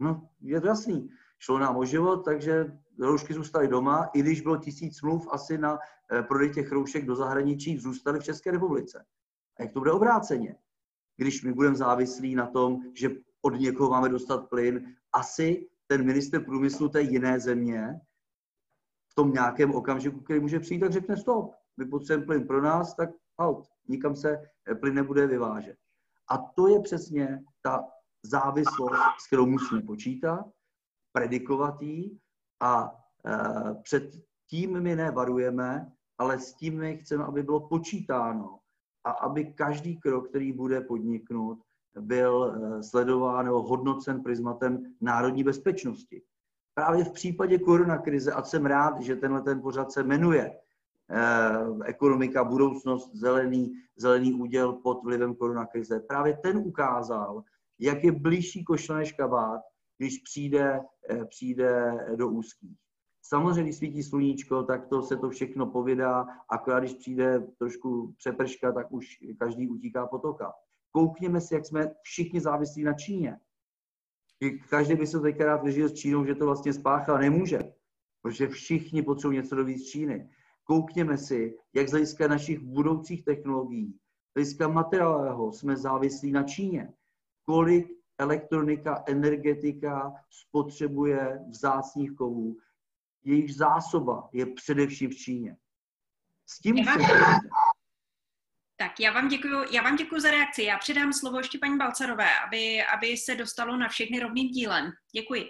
Speaker 3: No, je to jasný. Šlo nám o život, takže roušky zůstaly doma, i když bylo tisíc smluv asi na eh, prodej těch roušek do zahraničí, zůstaly v České republice. A jak to bude obráceně? Když my budeme závislí na tom, že od někoho máme dostat plyn, asi ten minister průmyslu té jiné země v tom nějakém okamžiku, který může přijít, tak řekne stop. My potřebujeme plyn pro nás, tak out. Nikam se eh, plyn nebude vyvážet. A to je přesně ta závislost, s kterou musíme počítat, predikovat ji a e, před tím my nevarujeme, ale s tím my chceme, aby bylo počítáno a aby každý krok, který bude podniknut, byl e, sledován nebo hodnocen prismatem národní bezpečnosti. Právě v případě koronakrize, a jsem rád, že tenhle ten pořad se jmenuje eh, Ekonomika, budoucnost, zelený, zelený úděl pod vlivem koronakrize, právě ten ukázal, jak je blížší košle než kabát, když přijde, eh, přijde do úzkých. Samozřejmě, když svítí sluníčko, tak to se to všechno povědá, akorát když přijde trošku přeprška, tak už každý utíká potoka. Koukněme si, jak jsme všichni závislí na Číně. Každý by se teďka rád vyžil s Čínou, že to vlastně spáchal. Nemůže, protože všichni potřebují něco dovíc z Číny. Koukněme si, jak z hlediska našich budoucích technologií, z hlediska materiálového jsme závislí na Číně kolik elektronika, energetika spotřebuje vzácných kovů. Jejich zásoba je především v Číně. S tím
Speaker 1: já Tak já vám děkuji, já vám děkuji za reakci. Já předám slovo ještě paní Balcarové, aby, aby se dostalo na všechny rovným dílem. Děkuji.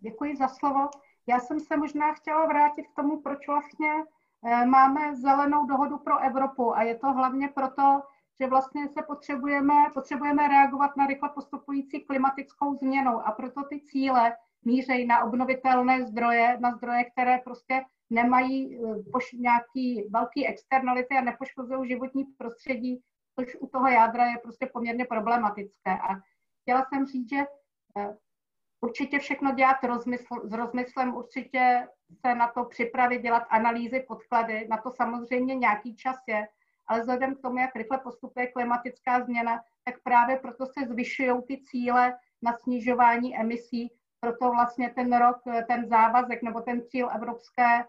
Speaker 2: Děkuji za slovo. Já jsem se možná chtěla vrátit k tomu, proč vlastně eh, máme zelenou dohodu pro Evropu a je to hlavně proto, že vlastně se potřebujeme, potřebujeme reagovat na rychle postupující klimatickou změnu a proto ty cíle mířejí na obnovitelné zdroje, na zdroje, které prostě nemají eh, nějaký velký externality a nepoškozují životní prostředí, což u toho jádra je prostě poměrně problematické. A chtěla jsem říct, že eh, určitě všechno dělat rozmysl, s rozmyslem, určitě se na to připravit, dělat analýzy, podklady, na to samozřejmě nějaký čas je, ale vzhledem k tomu, jak rychle postupuje klimatická změna, tak právě proto se zvyšují ty cíle na snižování emisí. Proto vlastně ten rok, ten závazek nebo ten cíl Evropské eh,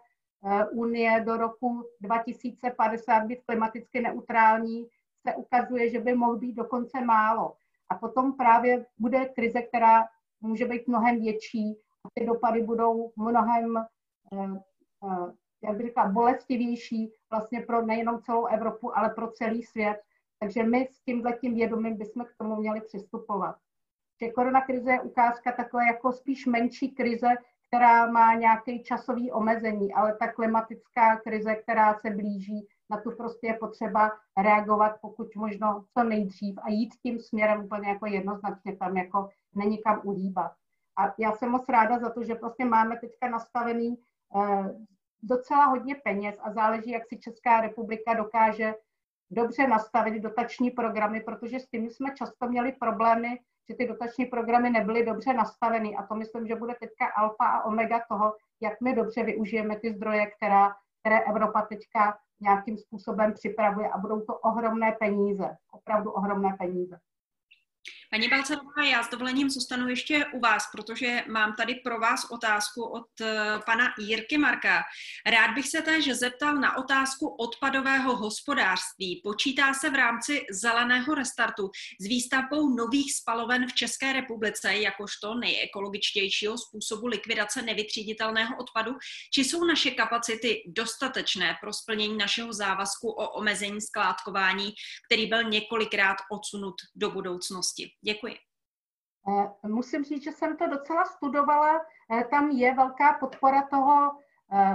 Speaker 2: unie do roku 2050 být klimaticky neutrální se ukazuje, že by mohl být dokonce málo. A potom právě bude krize, která může být mnohem větší a ty dopady budou mnohem eh, eh, jak bych říkala, bolestivější vlastně pro nejenom celou Evropu, ale pro celý svět. Takže my s tímhletím vědomím bychom k tomu měli přistupovat. Že koronakrize je ukázka takové jako spíš menší krize, která má nějaké časové omezení, ale ta klimatická krize, která se blíží, na tu prostě je potřeba reagovat pokud možno co nejdřív a jít tím směrem úplně jako jednoznačně tam jako není kam uhýbat. A já jsem moc ráda za to, že prostě máme teďka nastavený eh, docela hodně peněz a záleží, jak si Česká republika dokáže dobře nastavit dotační programy, protože s tím jsme často měli problémy, že ty dotační programy nebyly dobře nastaveny a to myslím, že bude teďka alfa a omega toho, jak my dobře využijeme ty zdroje, která, které Evropa teďka nějakým způsobem připravuje a budou to ohromné peníze, opravdu ohromné peníze.
Speaker 1: Paní Balcerová, já s dovolením zůstanu ještě u vás, protože mám tady pro vás otázku od eh, pana Jirky Marka. Rád bych se též zeptal na otázku odpadového hospodářství. Počítá se v rámci zeleného restartu s výstavbou nových spaloven v České republice jakožto nejekologičtějšího způsobu likvidace nevytříditelného odpadu, či jsou naše kapacity dostatečné pro splnění našeho závazku o omezení skládkování, který byl několikrát odsunut do budoucnosti? Děkuji.
Speaker 2: Eh, musím říct, že jsem to docela studovala. Eh, tam je velká podpora toho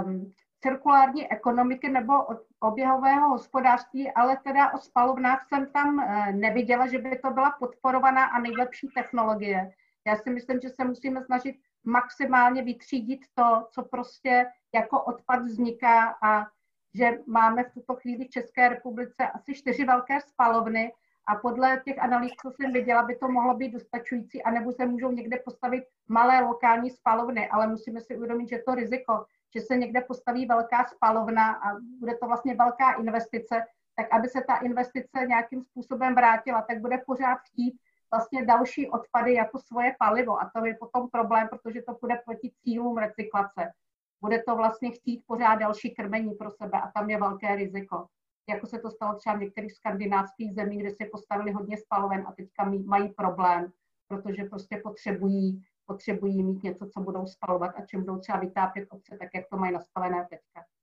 Speaker 2: um, cirkulární ekonomiky nebo oběhového hospodářství, ale teda o spalovnách jsem tam eh, neviděla, že by to byla podporovaná a nejlepší technologie. Já si myslím, že se musíme snažit maximálně vytřídit to, co prostě jako odpad vzniká a že máme v tuto chvíli v České republice asi čtyři velké spalovny a podle těch analýz, co jsem viděla, by to mohlo být dostačující, anebo se můžou někde postavit malé lokální spalovny, ale musíme si uvědomit, že to riziko, že se někde postaví velká spalovna a bude to vlastně velká investice, tak aby se ta investice nějakým způsobem vrátila, tak bude pořád chtít vlastně další odpady jako svoje palivo. A to je potom problém, protože to bude proti cílům recyklace. Bude to vlastně chtít pořád další krmení pro sebe a tam je velké riziko jako se to stalo třeba v některých skandinávských zemích, kde si postavili hodně spaloven a teďka mají problém, protože prostě potřebují, potřebují mít něco, co budou spalovat a čím budou třeba vytápět obce, tak jak to mají nastavené teďka.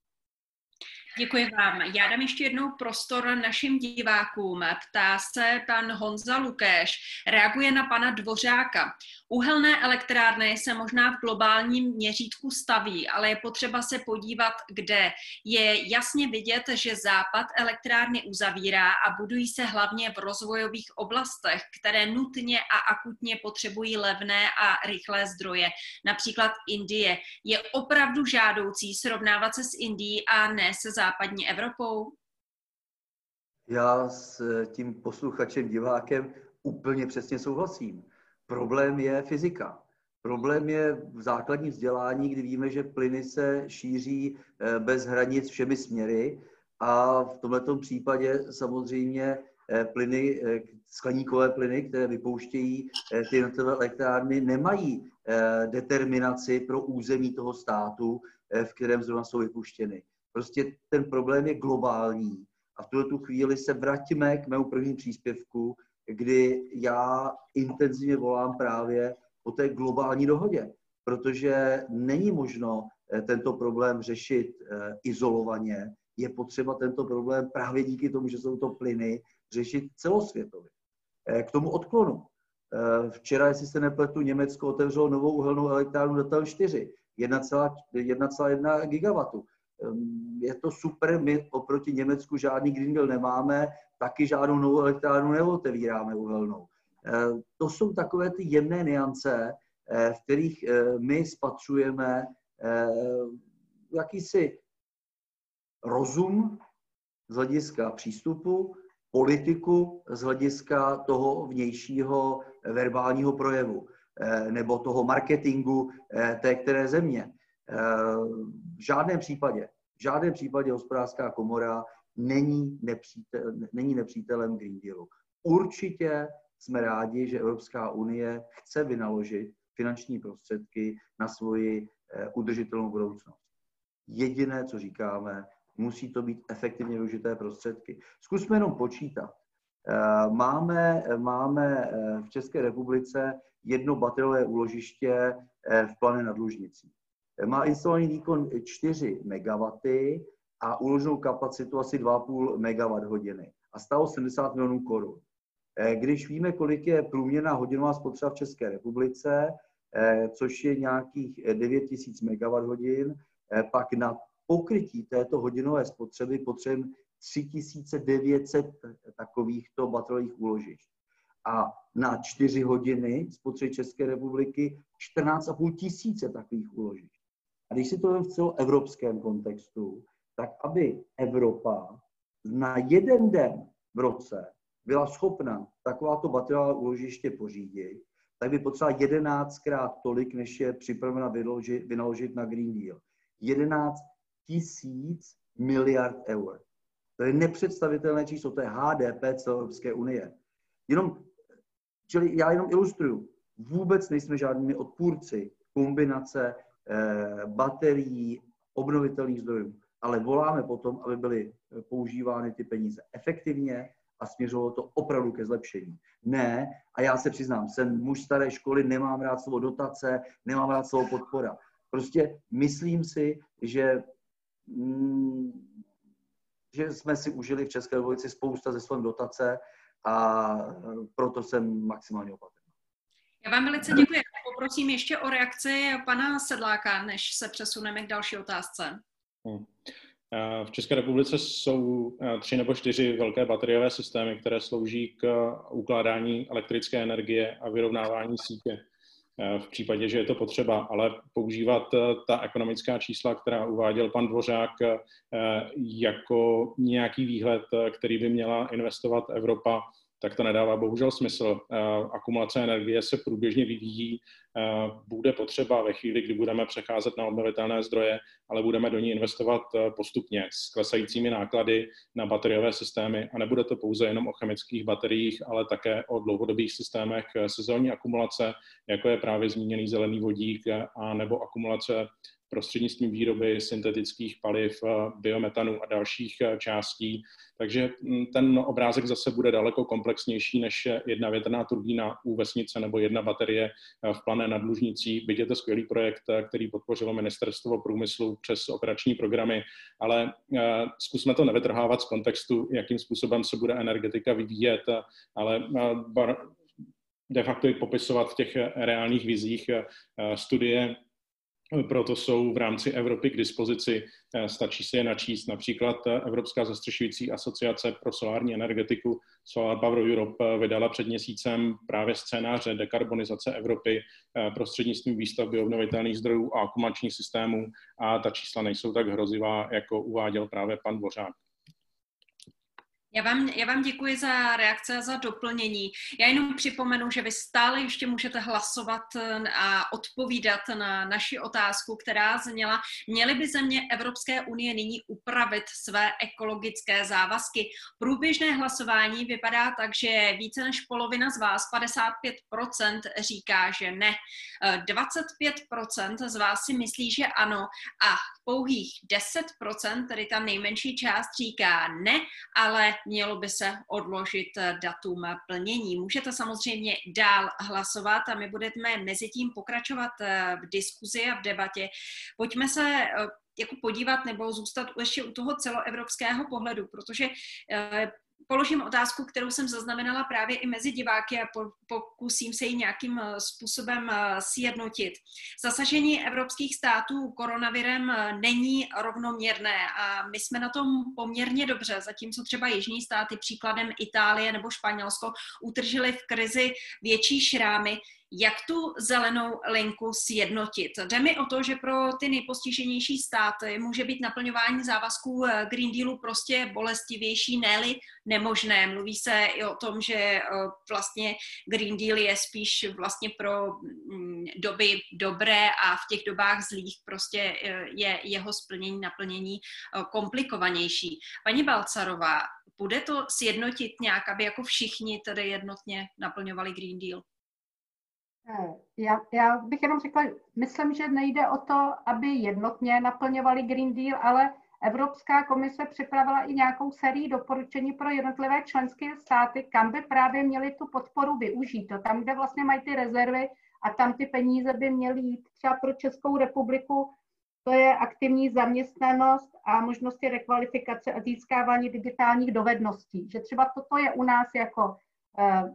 Speaker 1: Děkuji vám. Já dám ještě jednou prostor našim divákům. Ptá se pan Honza Lukéš, reaguje na pana Dvořáka. Uhelné elektrárny se možná v globálním měřítku staví, ale je potřeba se podívat, kde. Je jasně vidět, že Západ elektrárny uzavírá a budují se hlavně v rozvojových oblastech, které nutně a akutně potřebují levné a rychlé zdroje. Například Indie. Je opravdu žádoucí srovnávat se s Indií a ne se západní Evropou?
Speaker 3: Já s tím posluchačem, divákem úplně přesně souhlasím. Problém je fyzika. Problém je v základním vzdělání, kdy víme, že plyny se šíří eh, bez hranic všemi směry a v tomto případě samozřejmě eh, plyny, eh, skleníkové plyny, které vypouštějí ty jednotlivé elektrárny, nemají determinaci pro území toho státu, v kterém zrovna jsou vypuštěny. Prostě ten problém je globální. A v tuto chvíli se vrátíme k mému prvním příspěvku, kdy já intenzivně volám právě o té globální dohodě, protože není možno eh, tento problém řešit eh, izolovaně. Je potřeba tento problém právě díky tomu, že jsou to plyny, řešit celosvětově. Eh, k tomu odklonu. Včera, jestli se nepletu, Německo otevřelo novou uhelnou elektrárnu Datel 4, 1,1 gigawatu. Ehm, je to super, my oproti Německu žádný Green Deal nemáme, taky žádnou novou elektrárnu neotevíráme uhelnou. Ehm, to jsou takové ty jemné niance, eh, v kterých eh, my spatřujeme eh, jakýsi rozum z hlediska přístupu, politiku z hlediska toho vnějšího verbálního projevu nebo toho marketingu té které země. V žádném případě, v žádném případě hospodářská komora není, nepřítel, není nepřítelem Green Dealu. Určitě jsme rádi, že Evropská unie chce vynaložit finanční prostředky na svoji eh, udržitelnou budoucnost. Jediné, co říkáme, musí to být efektivně využité prostředky. Zkusme jenom počítat. Eh, máme, máme eh, v České republice jedno bateriové úložiště v Plane nad Lužnicí má instalovaný výkon 4 MW a uloženou kapacitu asi 2,5 MW hodiny a stalo 70 milionů korun. Eh, když víme, kolik je průměrná hodinová spotřeba v České republice, eh, což je nějakých 9000 MWh, eh, pak na pokrytí této hodinové spotřeby potřebujeme 3900 takovýchto baterových úložišť. A na 4 hodiny spotřeby České republiky 14,5 tisíce takových úložišť. A když si to v celoevropském kontextu, tak aby Evropa na jeden den v roce byla schopna takováto bateriální úložiště pořídit, tak by potřebovala jedenáctkrát tolik, než je připravena vynaložit, vynaložit na Green Deal. 11 tisíc miliard eur. To je nepředstavitelné číslo, to je HDP celé Evropské unie. Jenom, čili já jenom ilustruju, vůbec nejsme žádnými odpůrci kombinace baterií, obnovitelných zdrojů, ale voláme potom, aby byly používány ty peníze efektivně a směřovalo to opravdu ke zlepšení. Ne, a já se přiznám, jsem muž staré školy, nemám rád slovo dotace, nemám rád slovo podpora. Prostě myslím si, že mm, že jsme si užili v České republice spousta ze své dotace a proto jsem maximálně opatrný.
Speaker 1: Já vám velice děkuji. Poprosím ještě o reakci pana Sedláka, než se přesuneme k další otázce. Hmm.
Speaker 4: V České republice jsou eh, tři nebo čtyři velké bateriové systémy, které slouží k ukládání elektrické energie a vyrovnávání sítě. Eh, v případě, že je to potřeba, ale používat eh, ta ekonomická čísla, která uváděl pan Dvořák, eh, jako nějaký výhled, který by měla investovat Evropa, tak to nedává bohužel smysl. Akumulace energie se průběžně vyvíjí, bude potřeba ve chvíli, kdy budeme přecházet na obnovitelné zdroje, ale budeme do ní investovat postupně s klesajícími náklady na bateriové systémy a nebude to pouze jenom o chemických bateriích, ale také o dlouhodobých systémech sezónní akumulace, jako je právě zmíněný zelený vodík a nebo akumulace prostřednictvím výroby syntetických paliv, eh, biometanu a dalších eh, částí. Takže hm, ten obrázek zase bude daleko komplexnější než jedna větrná turbína u vesnice nebo jedna baterie eh, v plané nad Lužnicí. Byť je to skvělý projekt, který podpořilo Ministerstvo průmyslu přes operační programy, ale zkusme to nevytrhávat z kontextu, jakým způsobem se bude energetika vyvíjet, ale de facto i popisovat v těch reálných vizích studie proto jsou v rámci Evropy k dispozici, eh, stačí se je načíst. Například eh, Evropská zastřešující asociace pro solární energetiku Solar Power Europe eh, vydala před měsícem právě scénáře dekarbonizace Evropy prostřednictvím výstavby obnovitelných zdrojů a akumačních systémů a ta čísla nejsou tak hrozivá, jako uváděl právě pan Dvořák.
Speaker 1: Já vám, já vám děkuji za reakce a za doplnění. Já jenom připomenu, že vy stále ještě můžete hlasovat eh, a odpovídat na naši otázku, která zněla, měly by země Evropské unie nyní upravit své ekologické závazky. Průběžné hlasování vypadá tak, že více než polovina z vás, 55%, říká, že ne. 25% eh, z vás si myslí, že ano a pouhých 10%, tedy ta nejmenší část, říká ne, ale mělo by se odložit eh, datum plnění. Můžete samozřejmě dál hlasovat a my budeme mezi tím pokračovat eh, v diskuzi a v debatě. Pojďme se eh, jako podívat nebo zůstat ještě u toho celoevropského pohledu, protože položím otázku, kterou jsem zaznamenala právě i mezi diváky a pokusím se ji nějakým eh, způsobem eh, sjednotit. Zasažení evropských států koronavirem eh, není rovnoměrné a my jsme na tom poměrně dobře, zatímco třeba jižní státy, příkladem Itálie nebo Španělsko, utržili v krizi větší šrámy, jak tu zelenou linku sjednotit. Jde mi o to, že pro ty nejpostiženější státy může být naplňování závazků eh, Green Dealu prostě bolestivější, ne nemožné. Mluví se i o tom, že eh, vlastně Green Deal je spíš vlastně pro mm, doby dobré a v těch dobách zlých prostě eh, je jeho splnění, naplnění komplikovanější. Paní Balcarová, bude to sjednotit nějak, aby jako všichni tedy jednotně naplňovali Green Deal?
Speaker 2: Eh, já, já bych jenom řekla, myslím, že nejde o to, aby jednotně naplňovali Green Deal, ale Evropská komise připravila i nějakou sérii doporučení pro jednotlivé členské státy, kam by právě měli tu podporu využít. To tam, kde vlastně mají ty rezervy a tam ty peníze by měly jít třeba pro Českou republiku, to je aktivní zaměstnanost a možnosti rekvalifikace a získávání digitálních dovedností. Že třeba toto je u nás jako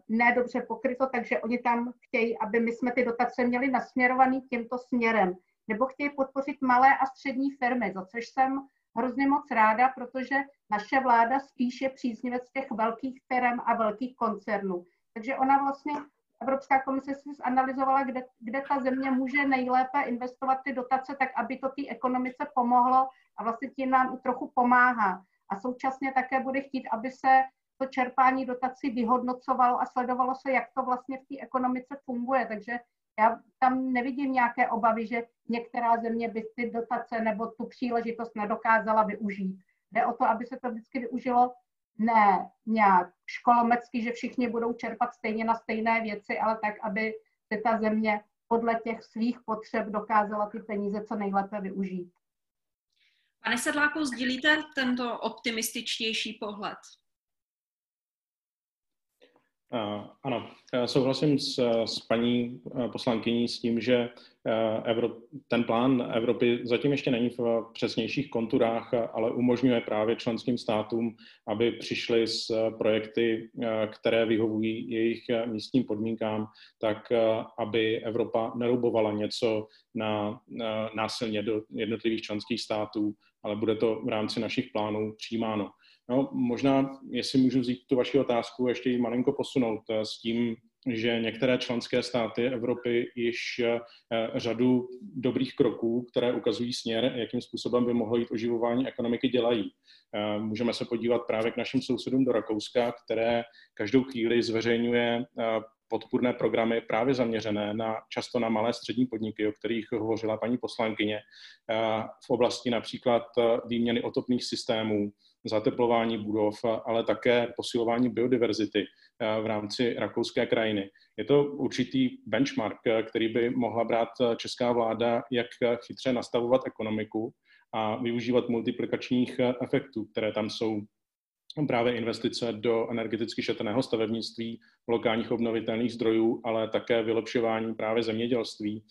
Speaker 2: nedobře pokryto, takže oni tam chtějí, aby my jsme ty dotace měli nasměrovaný tímto směrem. Nebo chtějí podpořit malé a střední firmy, za což jsem hrozně moc ráda, protože naše vláda spíše příznivec těch velkých firm a velkých koncernů. Takže ona vlastně Evropská komise si zanalizovala, kde, kde ta země může nejlépe investovat ty dotace, tak aby to té ekonomice pomohlo a vlastně tím nám i trochu pomáhá. A současně také bude chtít, aby se čerpání dotací vyhodnocovalo a sledovalo se, jak to vlastně v té ekonomice funguje. Takže já tam nevidím nějaké obavy, že některá země by ty dotace nebo tu příležitost nedokázala využít. Jde o to, aby se to vždycky využilo ne nějak školomecky, že všichni budou čerpat stejně na stejné věci, ale tak, aby se ta země podle těch svých potřeb dokázala ty peníze co nejlépe využít.
Speaker 1: Pane Sedláku, sdílíte tento optimističtější pohled?
Speaker 4: Ano, souhlasím s, s paní poslankyní s tím, že Evro, ten plán Evropy zatím ještě není v přesnějších konturách, ale umožňuje právě členským státům, aby přišli s projekty, které vyhovují jejich místním podmínkám, tak aby Evropa nerubovala něco na násilně do jednotlivých členských států, ale bude to v rámci našich plánů přijímáno. No, možná, jestli můžu vzít tu vaši otázku, ještě ji malinko posunout eh, s tím, že některé členské státy Evropy již eh, řadu dobrých kroků, které ukazují směr, jakým způsobem by mohlo jít oživování ekonomiky, dělají. Eh, můžeme se podívat právě k našim sousedům do Rakouska, které každou chvíli zveřejňuje podpůrné programy právě zaměřené na často na malé střední podniky, o kterých hovořila paní poslankyně, v oblasti například výměny otopných systémů, zateplování budov, ale také posilování biodiverzity v rámci rakouské krajiny. Je to určitý benchmark, který by mohla brát česká vláda, jak chytře nastavovat ekonomiku a využívat multiplikačních efektů, které tam jsou právě investice do energeticky šetrného stavebnictví, lokálních obnovitelných zdrojů, ale také vylepšování právě zemědělství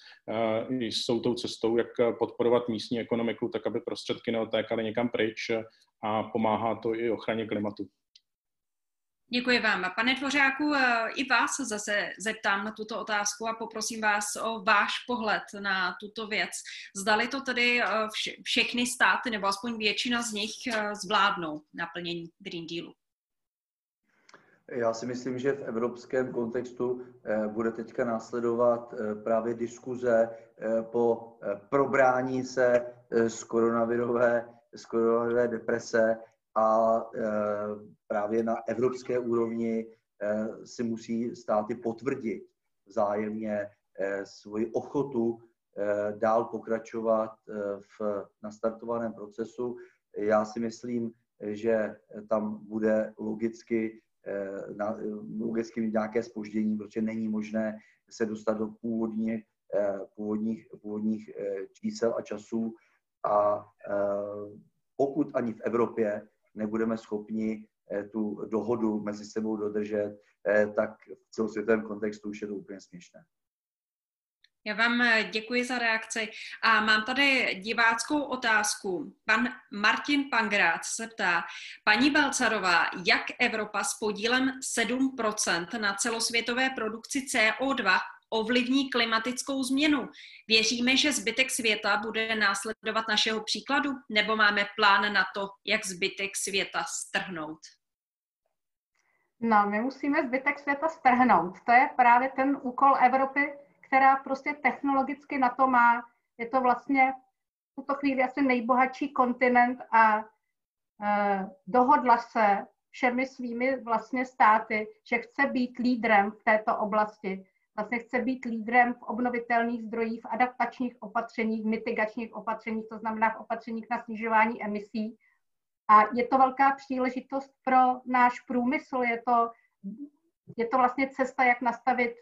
Speaker 4: jsou tou cestou, jak podporovat místní ekonomiku, tak aby prostředky neotékaly někam pryč a pomáhá to i ochraně klimatu.
Speaker 1: Děkuji vám. Pane Tvořáku, eh, i vás zase zeptám na tuto otázku a poprosím vás o váš pohled na tuto věc. Zdali to tedy eh, všechny státy, nebo aspoň většina z nich eh, zvládnou naplnění Green Dealu?
Speaker 3: Já si myslím, že v evropském kontextu bude teďka následovat právě diskuze po probrání se z koronavirové, z koronavirové deprese a právě na evropské úrovni si musí státy potvrdit vzájemně svoji ochotu dál pokračovat v nastartovaném procesu. Já si myslím, že tam bude logicky, logicky mít nějaké spoždění, protože není možné se dostat do původních, původních, původních čísel a časů. A pokud ani v Evropě nebudeme schopni eh, tu dohodu mezi sebou dodržet, eh, tak v celosvětovém kontextu už je to úplně směšné.
Speaker 1: Já vám eh, děkuji za reakci a mám tady diváckou otázku. Pan Martin Pangrát se ptá, paní Balcarová, jak Evropa s podílem 7% na celosvětové produkci CO2 ovlivní klimatickou změnu. Věříme, že zbytek světa bude následovat našeho příkladu, nebo máme plán na to, jak zbytek světa strhnout?
Speaker 2: No, my musíme zbytek světa strhnout. To je právě ten úkol Evropy, která prostě technologicky na to má. Je to vlastně v tuto chvíli asi nejbohatší kontinent a eh, dohodla se všemi svými vlastně státy, že chce být lídrem v této oblasti vlastně chce být lídrem v obnovitelných zdrojích, v adaptačních opatřeních, v mitigačních opatřeních, to znamená v opatřeních na snižování emisí. A je to velká příležitost pro náš průmysl, je to, je to vlastně cesta, jak nastavit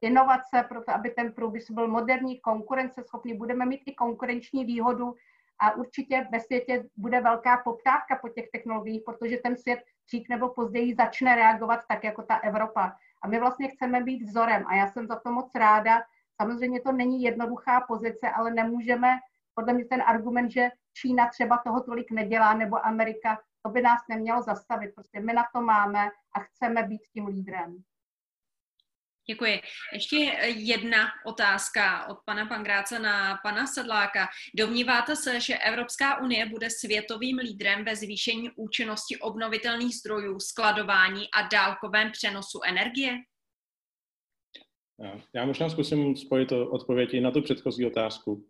Speaker 2: inovace, proto aby ten průmysl byl moderní, konkurenceschopný. Budeme mít i konkurenční výhodu a určitě ve světě bude velká poptávka po těch technologiích, protože ten svět dřív nebo později začne reagovat tak, jako ta Evropa. A my vlastně chceme být vzorem a já jsem za to moc ráda. Samozřejmě to není jednoduchá pozice, ale nemůžeme, podle mě ten argument, že Čína třeba toho tolik nedělá, nebo Amerika, to by nás nemělo zastavit. Prostě my na to máme a chceme být tím lídrem.
Speaker 1: Děkuji. Ještě jedna otázka od pana Pangráce na pana Sedláka. Domníváte se, že Evropská unie bude světovým lídrem ve zvýšení účinnosti obnovitelných zdrojů, skladování a dálkovém přenosu energie?
Speaker 4: Já možná zkusím spojit odpověď i na tu předchozí otázku.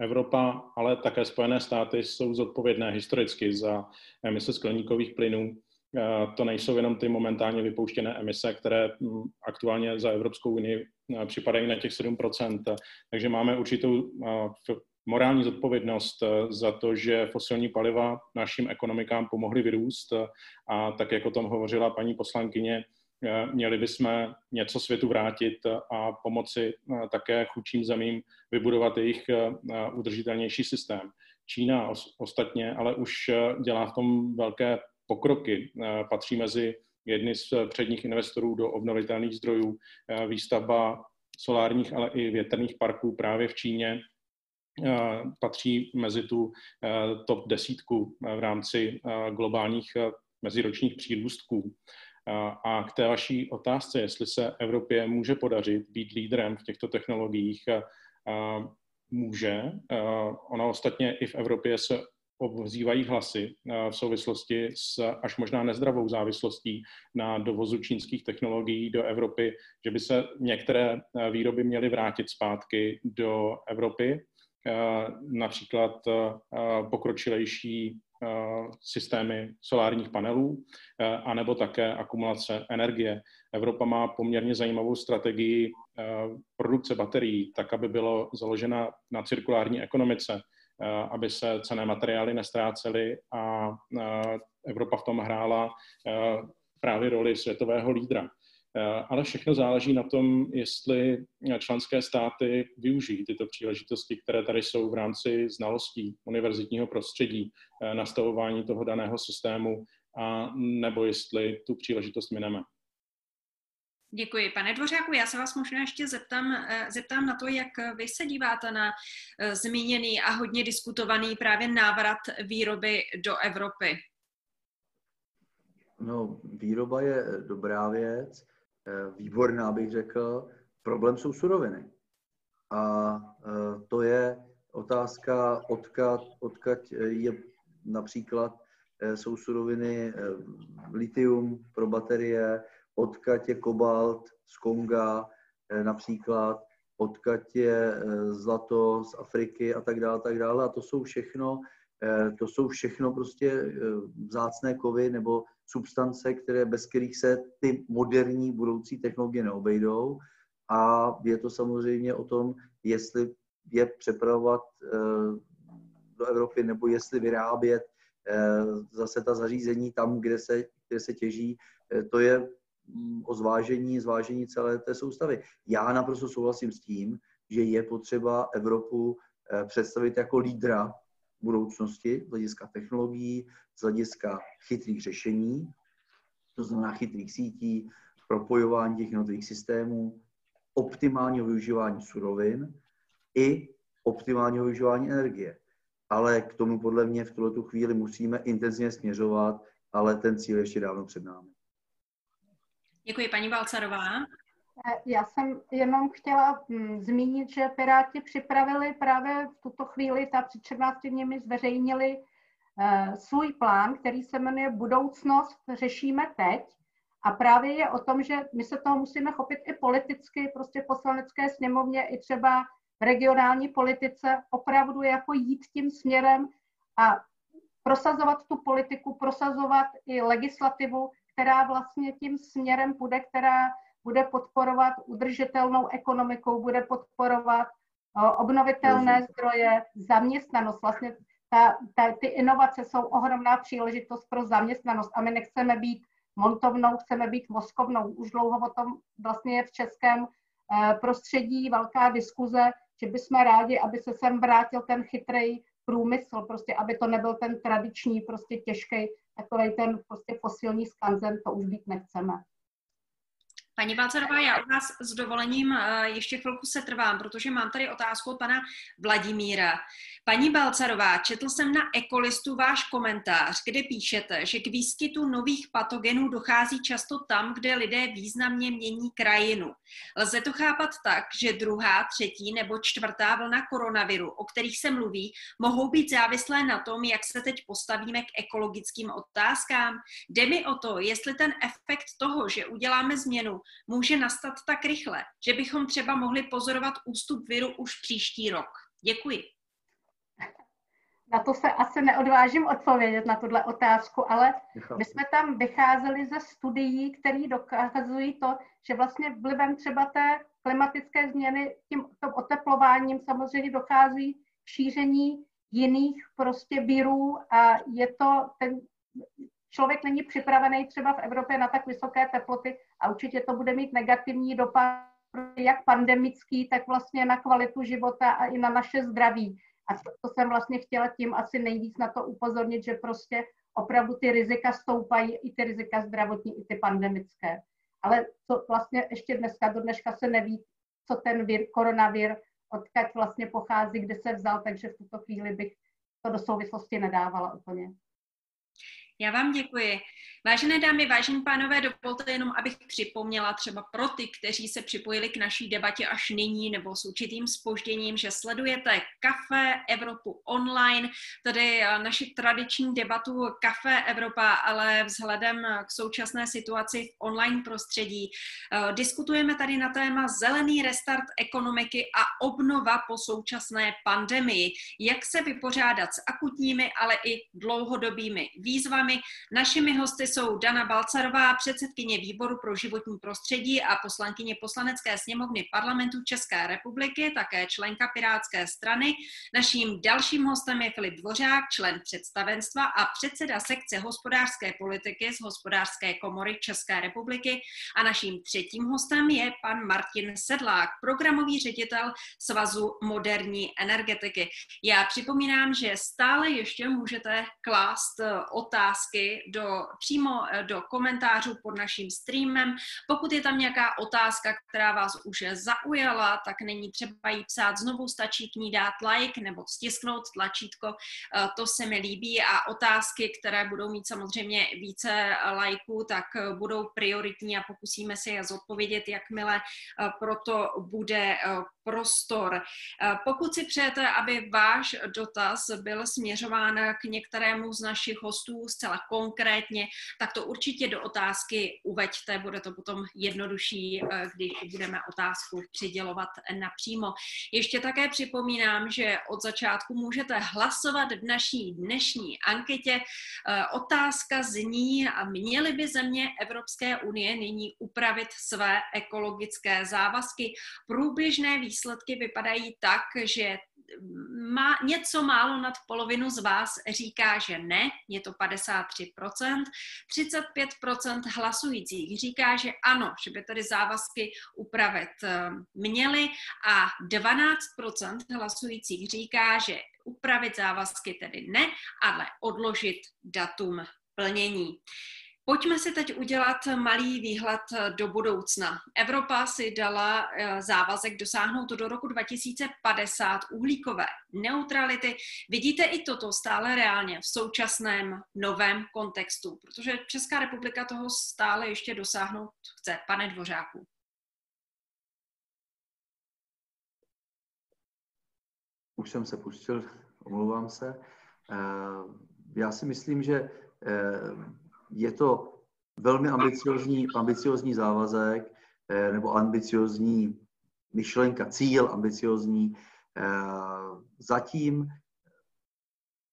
Speaker 4: Evropa, ale také Spojené státy jsou zodpovědné historicky za emise skleníkových plynů. To nejsou jenom ty momentálně vypouštěné emise, které mm, aktuálně za Evropskou unii připadají na těch 7%. Takže máme určitou morální zodpovědnost za to, že fosilní paliva našim ekonomikám pomohly vyrůst a tak, jako o tom hovořila paní poslankyně, Eh, měli bychom něco světu vrátit a pomoci eh, také chudším zemím vybudovat jejich eh, udržitelnější systém. Čína ostatně ale už dělá v tom velké pokroky. Patří mezi jedny z předních investorů do obnovitelných zdrojů. Výstavba solárních, ale i větrných parků právě v Číně patří mezi tu top desítku v rámci globálních meziročních přírůstků. A k té vaší otázce, jestli se Evropě může podařit být lídrem v těchto technologiích, může. Ono ostatně i v Evropě se obzývají hlasy v souvislosti s až možná nezdravou závislostí na dovozu čínských technologií do Evropy, že by se některé výroby měly vrátit zpátky do Evropy, například pokročilejší Eh, systémy solárních panelů, eh, anebo také akumulace energie. Evropa má poměrně zajímavou strategii eh, produkce baterií, tak aby bylo založena na cirkulární ekonomice, aby se cené materiály nestrácely a Evropa v tom hrála právě roli světového lídra. Eh, ale všechno záleží na tom, jestli členské státy využijí tyto příležitosti, které tady jsou v rámci znalostí univerzitního prostředí, eh, nastavování toho daného systému, a nebo jestli tu příležitost mineme.
Speaker 1: Děkuji. Pane Dvořáku, já se vás možná ještě zeptám, eh, zeptám na to, jak vy se díváte na zmíněný a hodně diskutovaný právě návrat výroby do Evropy.
Speaker 3: No, výroba je dobrá věc. Eh, výborná, bych řekl. Problém jsou suroviny. A eh, to je otázka, odkud, odkud je například eh, jsou suroviny litium pro baterie, odkud je kobalt z Konga například, odkud je zlato z Afriky a tak dále, tak dále. A to jsou všechno, to jsou všechno prostě vzácné kovy nebo substance, které, bez kterých se ty moderní budoucí technologie neobejdou. A je to samozřejmě o tom, jestli je přepravovat eh, do Evropy nebo jestli vyrábět eh, zase ta zařízení tam, kde se, kde se těží. Eh, to je o zvážení, zvážení celé té soustavy. Já naprosto souhlasím s tím, že je potřeba Evropu představit jako lídra budoucnosti z hlediska technologií, z hlediska chytrých řešení, to znamená chytrých sítí, propojování těch jednotlivých systémů, optimálního využívání surovin i optimálního využívání energie. Ale k tomu podle mě v tuto chvíli musíme intenzivně směřovat, ale ten cíl ještě dávno před námi.
Speaker 1: Děkuji, paní Balcarová.
Speaker 2: Eh, já jsem jenom chtěla hm, zmínit, že Piráti připravili právě v tuto chvíli, ta před 14 dněmi zveřejnili eh, svůj plán, který se jmenuje Budoucnost řešíme teď. A právě je o tom, že my se toho musíme chopit i politicky, prostě poslanecké sněmovně, i třeba v regionální politice, opravdu jako jít tím směrem a prosazovat tu politiku, prosazovat i legislativu, která vlastně tím směrem půjde, která bude podporovat udržitelnou ekonomikou, bude podporovat obnovitelné zdroje, zaměstnanost. Vlastně ta, ta, ty inovace jsou ohromná příležitost pro zaměstnanost a my nechceme být montovnou, chceme být moskovnou. Už dlouho o tom vlastně je v českém eh, prostředí velká diskuze, že bychom rádi, aby se sem vrátil ten chytrý průmysl, prostě aby to nebyl ten tradiční, prostě těžký, takový ten prostě fosilní skanzen, to už být nechceme.
Speaker 1: Paní Balcerová, já u vás s dovolením eh, ještě chvilku se trvám, protože mám tady otázku od pana Vladimíra. Paní Balcarová, četl jsem na Ekolistu váš komentář, kde píšete, že k výskytu nových patogenů dochází často tam, kde lidé významně mění krajinu. Lze to chápat tak, že druhá, třetí nebo čtvrtá vlna koronaviru, o kterých se mluví, mohou být závislé na tom, jak se teď postavíme k ekologickým otázkám? Jde mi o to, jestli ten efekt toho, že uděláme změnu, může nastat tak rychle, že bychom třeba mohli pozorovat ústup viru už příští rok. Děkuji.
Speaker 2: Na to se asi neodvážím odpovědět na tuhle otázku, ale my jsme tam vycházeli ze studií, které dokazují to, že vlastně vlivem třeba té klimatické změny, tím, tím oteplováním samozřejmě dochází k šíření jiných prostě virů a je to, ten člověk není připravený třeba v Evropě na tak vysoké teploty a určitě to bude mít negativní dopad jak pandemický, tak vlastně na kvalitu života a i na naše zdraví. A to jsem vlastně chtěla tím asi nejvíc na to upozornit, že prostě opravdu ty rizika stoupají, i ty rizika zdravotní, i ty pandemické. Ale to vlastně ještě dneska, do dneška se neví, co ten vir, koronavir, odkud vlastně pochází, kde se vzal, takže v tuto chvíli bych to do souvislosti nedávala úplně.
Speaker 1: Já vám děkuji. Vážené dámy, vážení pánové, dovolte jenom, abych připomněla třeba pro ty, kteří se připojili k naší debatě až nyní nebo s určitým spožděním, že sledujete Kafe Evropu online, tedy eh, naši tradiční debatu Kafe Evropa, ale vzhledem k současné situaci v online prostředí. Eh, diskutujeme tady na téma zelený restart ekonomiky a obnova po současné pandemii. Jak se vypořádat s akutními, ale i dlouhodobými výzvami. Našimi hosty jsou Dana Balcarová, předsedkyně výboru pro životní prostředí a poslankyně poslanecké sněmovny parlamentu České republiky, také členka Pirátské strany. Naším dalším hostem je Filip Dvořák, člen představenstva a předseda sekce hospodářské politiky z hospodářské komory České republiky. A naším třetím hostem je pan Martin Sedlák, programový ředitel Svazu moderní energetiky. Já připomínám, že stále ještě můžete klást otázky do přímo eh, do komentářů pod naším streamem. Pokud je tam nějaká otázka, která vás už zaujala, tak není třeba jí psát znovu, stačí k ní dát like nebo stisknout tlačítko, eh, to se mi líbí a otázky, které budou mít samozřejmě více lajků, tak eh, budou prioritní a pokusíme se je zodpovědět, jakmile proto bude prostor. Pokud si přejete, aby váš dotaz byl směřován k některému z našich hostů zcela konkrétně, tak to určitě do otázky uveďte, bude to potom jednodušší, eh, když budeme otázku přidělovat napřímo. Ještě také připomínám, že od začátku můžete hlasovat v naší dnešní anketě. Eh, otázka zní, a měly by země Evropské unie nyní upravit své ekologické závazky. Průběžné výsledky vypadají tak, že má, něco málo nad polovinu z vás říká, že ne, je to 53%, 35% hlasujících říká, že ano, že by tedy závazky upravit eh, měly a 12% hlasujících říká, že upravit závazky tedy ne, ale odložit datum plnění. Pojďme si teď udělat malý výhled do budoucna. Evropa si dala eh, závazek dosáhnout do roku 2050 uhlíkové neutrality. Vidíte i toto stále reálně v současném novém kontextu, protože Česká republika toho stále ještě dosáhnout chce. Pane Dvořáku.
Speaker 3: Už jsem se pustil, omlouvám se. Eh, já si myslím, že eh, je to velmi ambiciozní, ambiciozní závazek eh, nebo ambiciozní myšlenka, cíl ambiciozní. Eh, zatím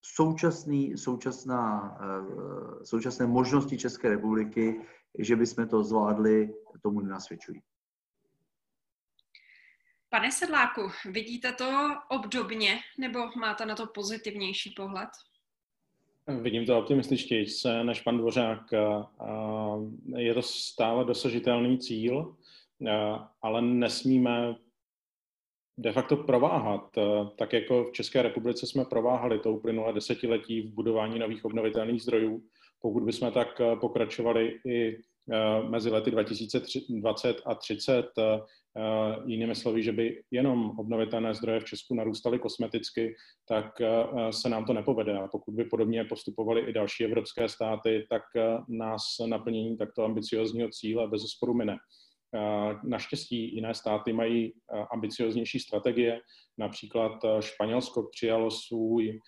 Speaker 3: současný, současná, eh, současné možnosti České republiky, že bychom to zvládli, tomu nenasvědčují.
Speaker 1: Pane Sedláku, vidíte to obdobně nebo máte na to pozitivnější pohled?
Speaker 4: Vidím to optimističtěji než pan Dvořák. Je to stále dosažitelný cíl, ale nesmíme de facto prováhat. Tak jako v České republice jsme prováhali to uplynulé desetiletí v budování nových obnovitelných zdrojů. Pokud bychom tak pokračovali i mezi lety 2020 a 30 jinými slovy, že by jenom obnovitelné zdroje v Česku narůstaly kosmeticky, tak se nám to nepovede. A pokud by podobně postupovaly i další evropské státy, tak nás naplnění takto ambiciozního cíle bez sporu mine. Naštěstí jiné státy mají ambicioznější strategie. Například Španělsko přijalo svůj,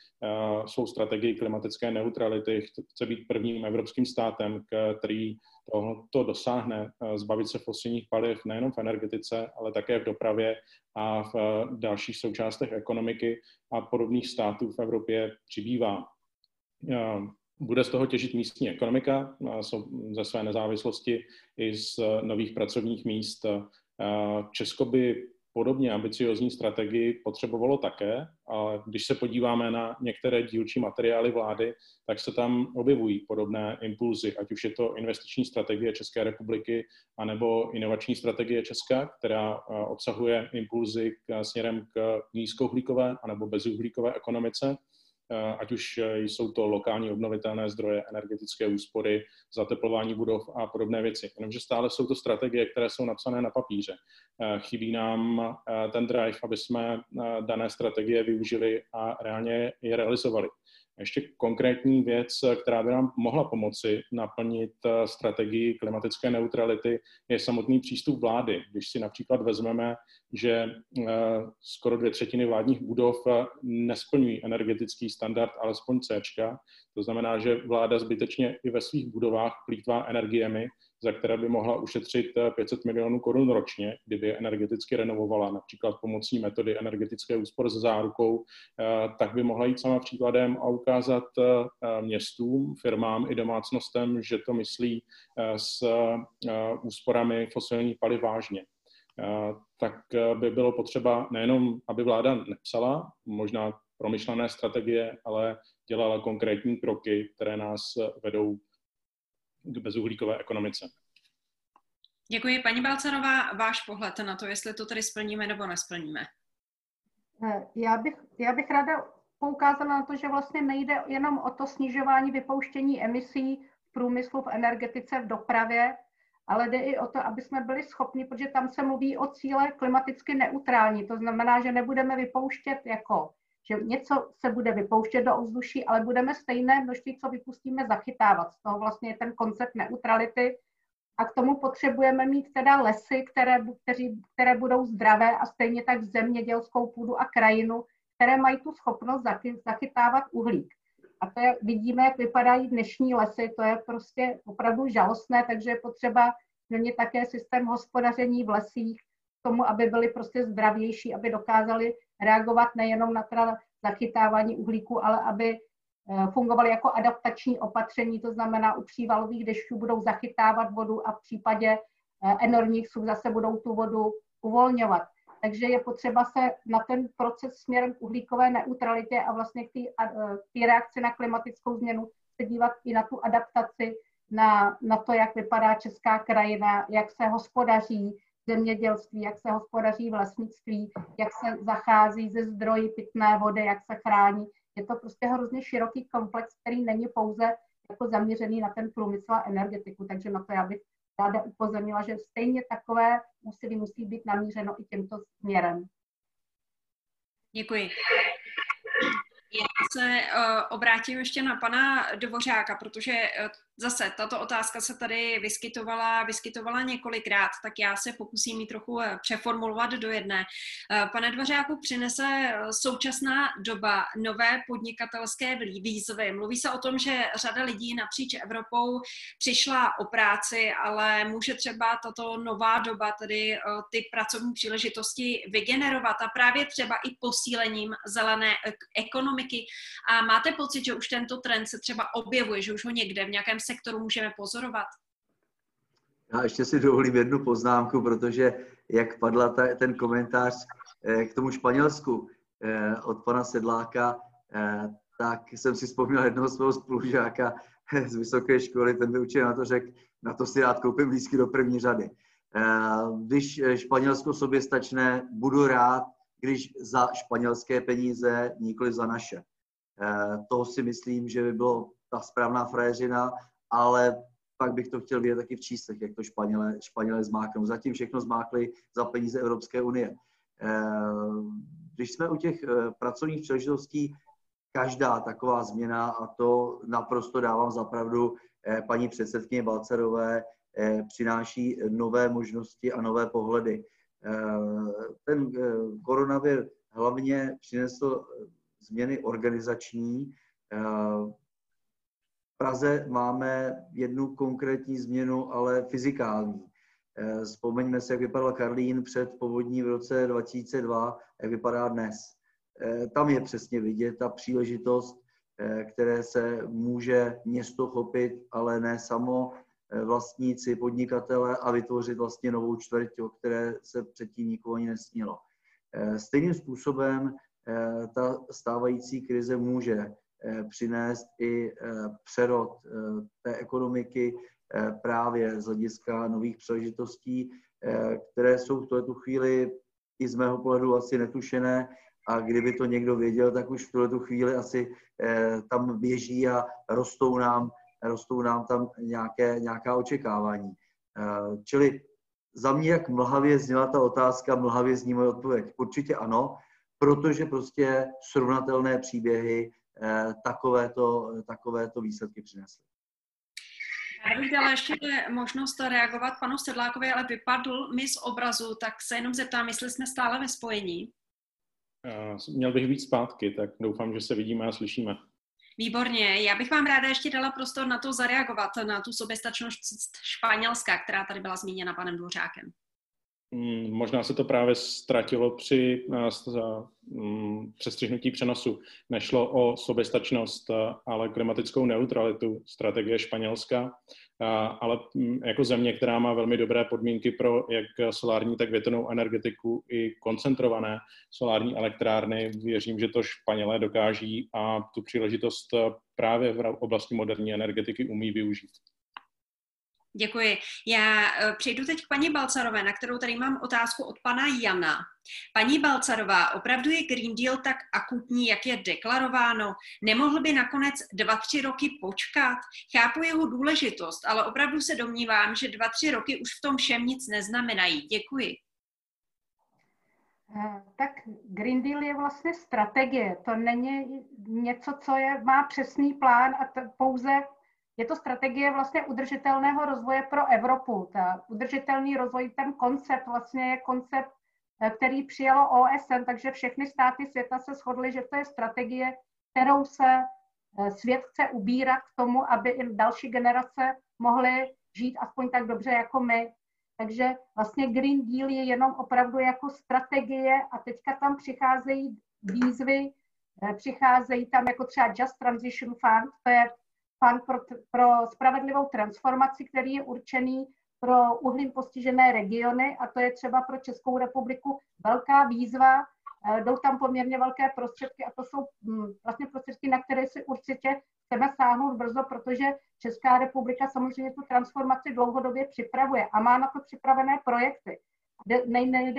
Speaker 4: svou strategii klimatické neutrality, chce být prvním evropským státem, který to dosáhne, zbavit se fosilních paliv nejenom v energetice, ale také v dopravě a v dalších součástech ekonomiky a podobných států v Evropě přibývá. Bude z toho těžit místní ekonomika ze své nezávislosti i z nových pracovních míst. Česko by podobně ambiciozní strategii potřebovalo také, ale když se podíváme na některé dílčí materiály vlády, tak se tam objevují podobné impulzy, ať už je to investiční strategie České republiky, anebo inovační strategie Česka, která obsahuje impulzy k, směrem k nízkouhlíkové anebo bezuhlíkové ekonomice. Eh, ať už eh, jsou to lokální obnovitelné zdroje, energetické úspory, zateplování budov a podobné věci. Jenomže stále jsou to strategie, které jsou napsané na papíře. Eh, chybí nám ten drive, aby jsme dané strategie využili a reálně je realizovali. Ještě konkrétní věc, která by nám mohla pomoci naplnit strategii klimatické neutrality, je samotný přístup vlády. Když si například vezmeme, že eh, skoro dvě třetiny vládních budov eh, nesplňují energetický standard alespoň C, to znamená, že vláda zbytečně i ve svých budovách plítvá energiemi, za které by mohla ušetřit 500 eh, milionů korun ročně, kdyby energeticky renovovala, například pomocí metody energetické úspor s zárukou, tak by mohla jít sama příkladem a ukázat městům, firmám i domácnostem, že to myslí s úsporami fosilních paliv vážně. Tak by bylo potřeba nejenom, aby vláda nepsala možná promyšlené strategie, ale dělala konkrétní kroky, které nás vedou k bezuhlíkové ekonomice.
Speaker 1: Děkuji. Paní Balcanová, váš pohled na to, jestli to tedy splníme nebo nesplníme?
Speaker 2: Eh, já bych, já bych ráda poukázala na to, že vlastně nejde jenom o to snižování vypouštění emisí v průmyslu, v energetice, v dopravě, ale jde i o to, aby jsme byli schopni, protože tam se mluví o cíle klimaticky neutrální, to znamená, že nebudeme vypouštět jako, že něco se bude vypouštět do ovzduší, ale budeme stejné množství, co vypustíme, zachytávat. Z toho vlastně je ten koncept neutrality, a k tomu potřebujeme mít teda lesy, které, kteří, které budou zdravé a stejně tak zemědělskou půdu a krajinu, které mají tu schopnost zachytávat uhlík. A to je, vidíme, jak vypadají dnešní lesy, to je prostě opravdu žalostné, takže je potřeba změnit také systém hospodaření v lesích k tomu, aby byly prostě zdravější, aby dokázali reagovat nejenom na teda zachytávání uhlíku, ale aby eh, fungovaly jako adaptační opatření, to znamená u přívalových dešťů budou zachytávat vodu a v případě eh, enormních such zase budou tu vodu uvolňovat. Takže je potřeba se na ten proces směrem k uhlíkové neutralitě a vlastně k té reakci na klimatickou změnu se dívat i na tu adaptaci, na, na to, jak vypadá česká krajina, jak se hospodaří zemědělství, jak se hospodaří v lesnictví, jak se zachází ze zdroji pitné vody, jak se chrání. Je to prostě hrozně široký komplex, který není pouze jako zaměřený na ten průmysl a energetiku, takže na to já bych ráda upozornila, že stejně takové úsilí musí být namířeno i tímto směrem.
Speaker 1: Děkuji. Já se uh, obrátím ještě na pana Dvořáka, protože uh, zase tato otázka se tady vyskytovala, vyskytovala několikrát, tak já se pokusím ji trochu eh, přeformulovat do jedné. Eh, pane Dvořáku, přinese eh, současná doba nové podnikatelské výzvy. Mluví se o tom, že řada lidí napříč Evropou přišla o práci, ale může třeba tato nová doba, tedy ty pracovní příležitosti vygenerovat a právě třeba i posílením zelené ekonomiky. A máte pocit, že už tento trend se třeba objevuje, že už ho někde v nějakém sektoru můžeme pozorovat?
Speaker 3: Já ještě si dovolím jednu poznámku, protože jak padla ta, ten komentář eh, k tomu Španělsku eh, od pana Sedláka, eh, tak jsem si vzpomněl jednoho svého spolužáka z vysoké školy, ten by určitě na to řekl, na to si rád koupím lístky do první řady. Když Španělsko sobě stačné, budu rád, když za španělské peníze, nikoli za naše. To si myslím, že by bylo ta správná frajeřina ale pak bych to chtěl vidět taky v číslech, jak to Španělé, Španělé zmáknou. Zatím všechno zmákli za peníze Evropské unie. Když jsme u těch pracovních příležitostí, každá taková změna, a to naprosto dávám za pravdu paní předsedkyně Balcerové, přináší nové možnosti a nové pohledy. Ten koronavir hlavně přinesl změny organizační. Praze máme jednu konkrétní změnu, ale fyzikální. Vzpomeňme si, jak vypadal Karlín před povodní v roce 2002, jak vypadá dnes. Tam je přesně vidět ta příležitost, které se může město chopit, ale ne samo, vlastníci, podnikatele a vytvořit vlastně novou čtvrť, o které se předtím nikoho ani nesnilo. Stejným způsobem ta stávající krize může přinést i přerod té ekonomiky právě z hlediska nových příležitostí, které jsou v tuto chvíli i z mého pohledu asi netušené a kdyby to někdo věděl, tak už v tuto chvíli asi tam běží a rostou nám, rostou nám tam nějaké, nějaká očekávání. Čili za mě, jak mlhavě zněla ta otázka, mlhavě zní moje odpověď. Určitě ano, protože prostě srovnatelné příběhy eh, takovéto, takovéto výsledky přinesly.
Speaker 1: Já bych dala ještě možnost reagovat panu Sedlákovi, ale vypadl mi z obrazu, tak se jenom zeptám, jestli jsme stále ve spojení.
Speaker 4: Měl bych být zpátky, tak doufám, že se vidíme a slyšíme.
Speaker 1: Výborně. Já bych vám ráda ještě dala prostor na to zareagovat, na tu soběstačnost Španělska, která tady byla zmíněna panem Dvořákem.
Speaker 4: Mm, možná se to právě ztratilo při mm, přestřihnutí přenosu. Nešlo o soběstačnost, ale klimatickou neutralitu strategie Španělska, ale mm, jako země, která má velmi dobré podmínky pro jak solární, tak větrnou energetiku i koncentrované solární elektrárny, věřím, že to Španělé dokáží a tu příležitost právě v oblasti moderní energetiky umí využít.
Speaker 1: Děkuji. Já eh, přejdu teď k paní Balcarové, na kterou tady mám otázku od pana Jana. Paní Balcarová, opravdu je Green Deal tak akutní, jak je deklarováno? Nemohl by nakonec dva, tři roky počkat? Chápu jeho důležitost, ale opravdu se domnívám, že dva, tři roky už v tom všem nic neznamenají. Děkuji.
Speaker 2: Eh, tak Green Deal je vlastně strategie. To není něco, co je, má přesný plán a to pouze je to strategie vlastně udržitelného rozvoje pro Evropu. Ta udržitelný rozvoj, ten koncept vlastně je koncept, eh, který přijalo OSN, takže všechny státy světa se shodly, že to je strategie, kterou se eh, svět chce ubírat k tomu, aby i další generace mohly žít aspoň tak dobře jako my. Takže vlastně Green Deal je jenom opravdu jako strategie a teďka tam přicházejí výzvy, eh, přicházejí tam jako třeba Just Transition Fund, to je fond pro, pro spravedlivou transformaci, který je určený pro uhlím postižené regiony a to je třeba pro Českou republiku velká výzva. Eh, jdou tam poměrně velké prostředky a to jsou hm, vlastně prostředky, na které si určitě chceme sáhnout brzo, protože Česká republika samozřejmě tu transformaci dlouhodobě připravuje a má na to připravené projekty. Nejde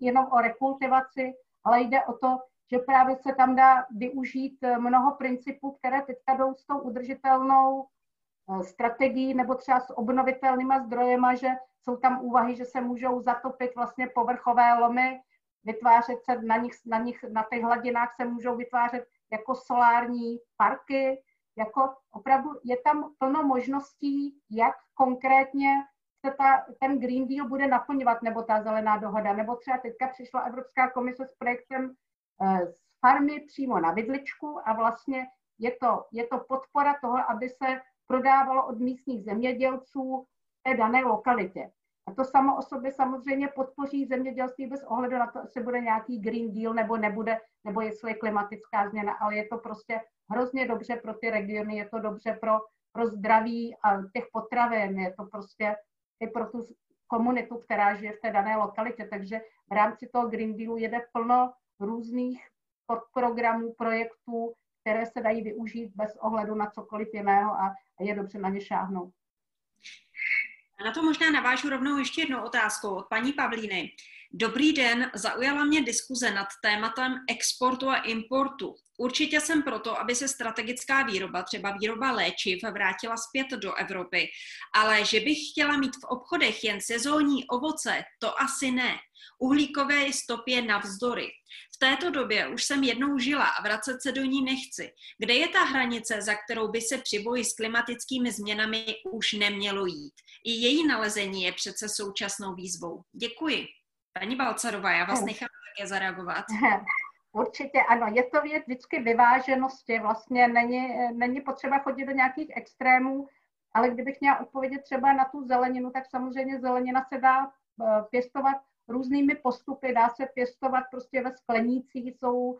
Speaker 2: jenom o rekultivaci, ale jde o to, že právě se tam dá využít eh, mnoho principů, které teďka jdou s tou udržitelnou eh, strategií nebo třeba s obnovitelnýma zdrojema, že jsou tam úvahy, že se můžou zatopit vlastně povrchové lomy, vytvářet se na nich, na nich, na těch hladinách se můžou vytvářet jako solární parky, jako opravdu je tam plno možností, jak konkrétně se ta, ten Green Deal bude naplňovat, nebo ta zelená dohoda, nebo třeba teďka přišla Evropská komise s projektem z farmy přímo na vidličku a vlastně je to, je to podpora toho, aby se prodávalo od místních zemědělců v té dané lokalitě. A to samo o sobě samozřejmě podpoří zemědělství bez ohledu na to, jestli bude nějaký Green Deal nebo nebude, nebo jestli je klimatická změna, ale je to prostě hrozně dobře pro ty regiony, je to dobře pro, pro zdraví a těch potravin, je to prostě i pro tu komunitu, která žije v té dané lokalitě. Takže v rámci toho Green Dealu jede plno různých podprogramů, projektů, které se dají využít bez ohledu na cokoliv jiného a je dobře na ně šáhnout.
Speaker 1: Na to možná navážu rovnou ještě jednou otázkou od paní Pavlíny. Dobrý den, zaujala mě diskuze nad tématem exportu a importu. Určitě jsem proto, aby se strategická výroba, třeba výroba léčiv, vrátila zpět do Evropy, ale že bych chtěla mít v obchodech jen sezónní ovoce, to asi ne. Uhlíkové stopě navzdory. V této době už jsem jednou žila a vracet se do ní nechci. Kde je ta hranice, za kterou by se při boji s klimatickými změnami už nemělo jít? I její nalezení je přece současnou výzvou. Děkuji. Paní Balcarová, já vás nechám také zareagovat.
Speaker 2: Určitě ano, je to věc vždycky vyváženosti, vlastně není, není potřeba chodit do nějakých extrémů, ale kdybych měla odpovědět třeba na tu zeleninu, tak samozřejmě zelenina se dá eh, pěstovat různými postupy, dá se pěstovat prostě ve sklenících, jsou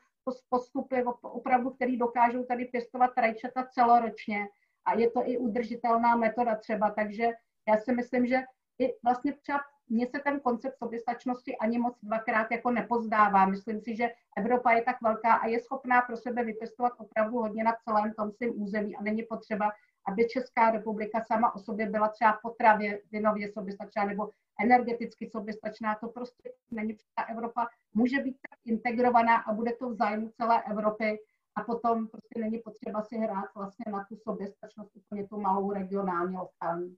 Speaker 2: postupy opravdu, které dokážou tady pěstovat rajčata celoročně a je to i udržitelná metoda třeba, takže já si myslím, že i vlastně třeba mně se ten koncept soběstačnosti ani moc dvakrát jako nepozdává. Myslím si, že Evropa je tak velká a je schopná pro sebe vypěstovat opravdu hodně na celém tom svém území a není potřeba, aby Česká republika sama o sobě byla třeba potravě vinově soběstačná nebo energeticky soběstačná. To prostě není. Ta Evropa může být tak integrovaná a bude to v zájmu celé Evropy a potom prostě není potřeba si hrát vlastně na tu soběstačnost úplně tu malou regionální lokální.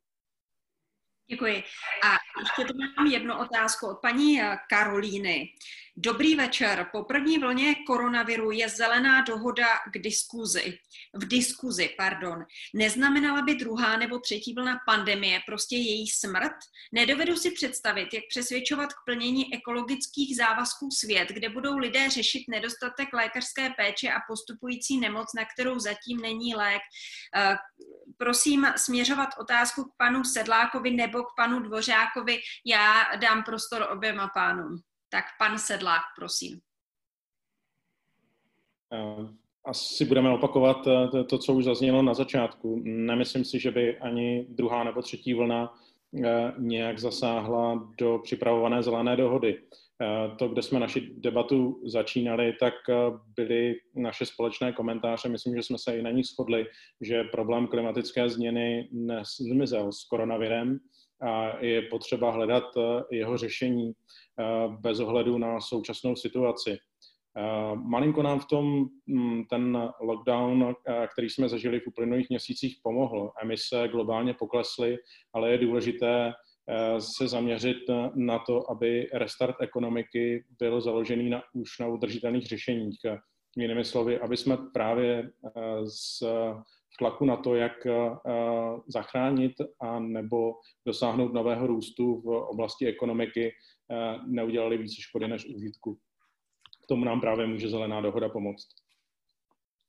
Speaker 1: Děkuji. A ještě tu mám jednu otázku od paní eh, Karolíny. Dobrý večer. Po první vlně koronaviru je zelená dohoda k diskuzi. V diskuzi, pardon. Neznamenala by druhá nebo třetí vlna pandemie prostě její smrt? Nedovedu si představit, jak přesvědčovat k plnění ekologických závazků svět, kde budou lidé řešit nedostatek lékařské péče a postupující nemoc, na kterou zatím není lék. Eh, prosím směřovat otázku k panu Sedlákovi nebo k panu Dvořákovi. Já dám prostor oběma pánům. Tak pan Sedlák, prosím.
Speaker 4: Eh, asi budeme opakovat eh, to, co už zaznělo na začátku. Nemyslím si, že by ani druhá nebo třetí vlna eh, nějak zasáhla do připravované zelené dohody. To, kde jsme naši debatu začínali, tak byly naše společné komentáře. Myslím, že jsme se i na nich shodli, že problém klimatické změny nezmizel s koronavirem a je potřeba hledat jeho řešení bez ohledu na současnou situaci. Eh, malinko nám v tom mm, ten lockdown, eh, který jsme zažili v uplynulých měsících, pomohl. Emise globálně poklesly, ale je důležité se zaměřit na to, aby restart ekonomiky byl založený na, už na udržitelných řešeních. Jinými slovy, aby jsme právě z tlaku na to, jak zachránit a nebo dosáhnout nového růstu v oblasti ekonomiky, Eh, neudělali více škody než užitku. K tomu nám právě může zelená dohoda pomoct.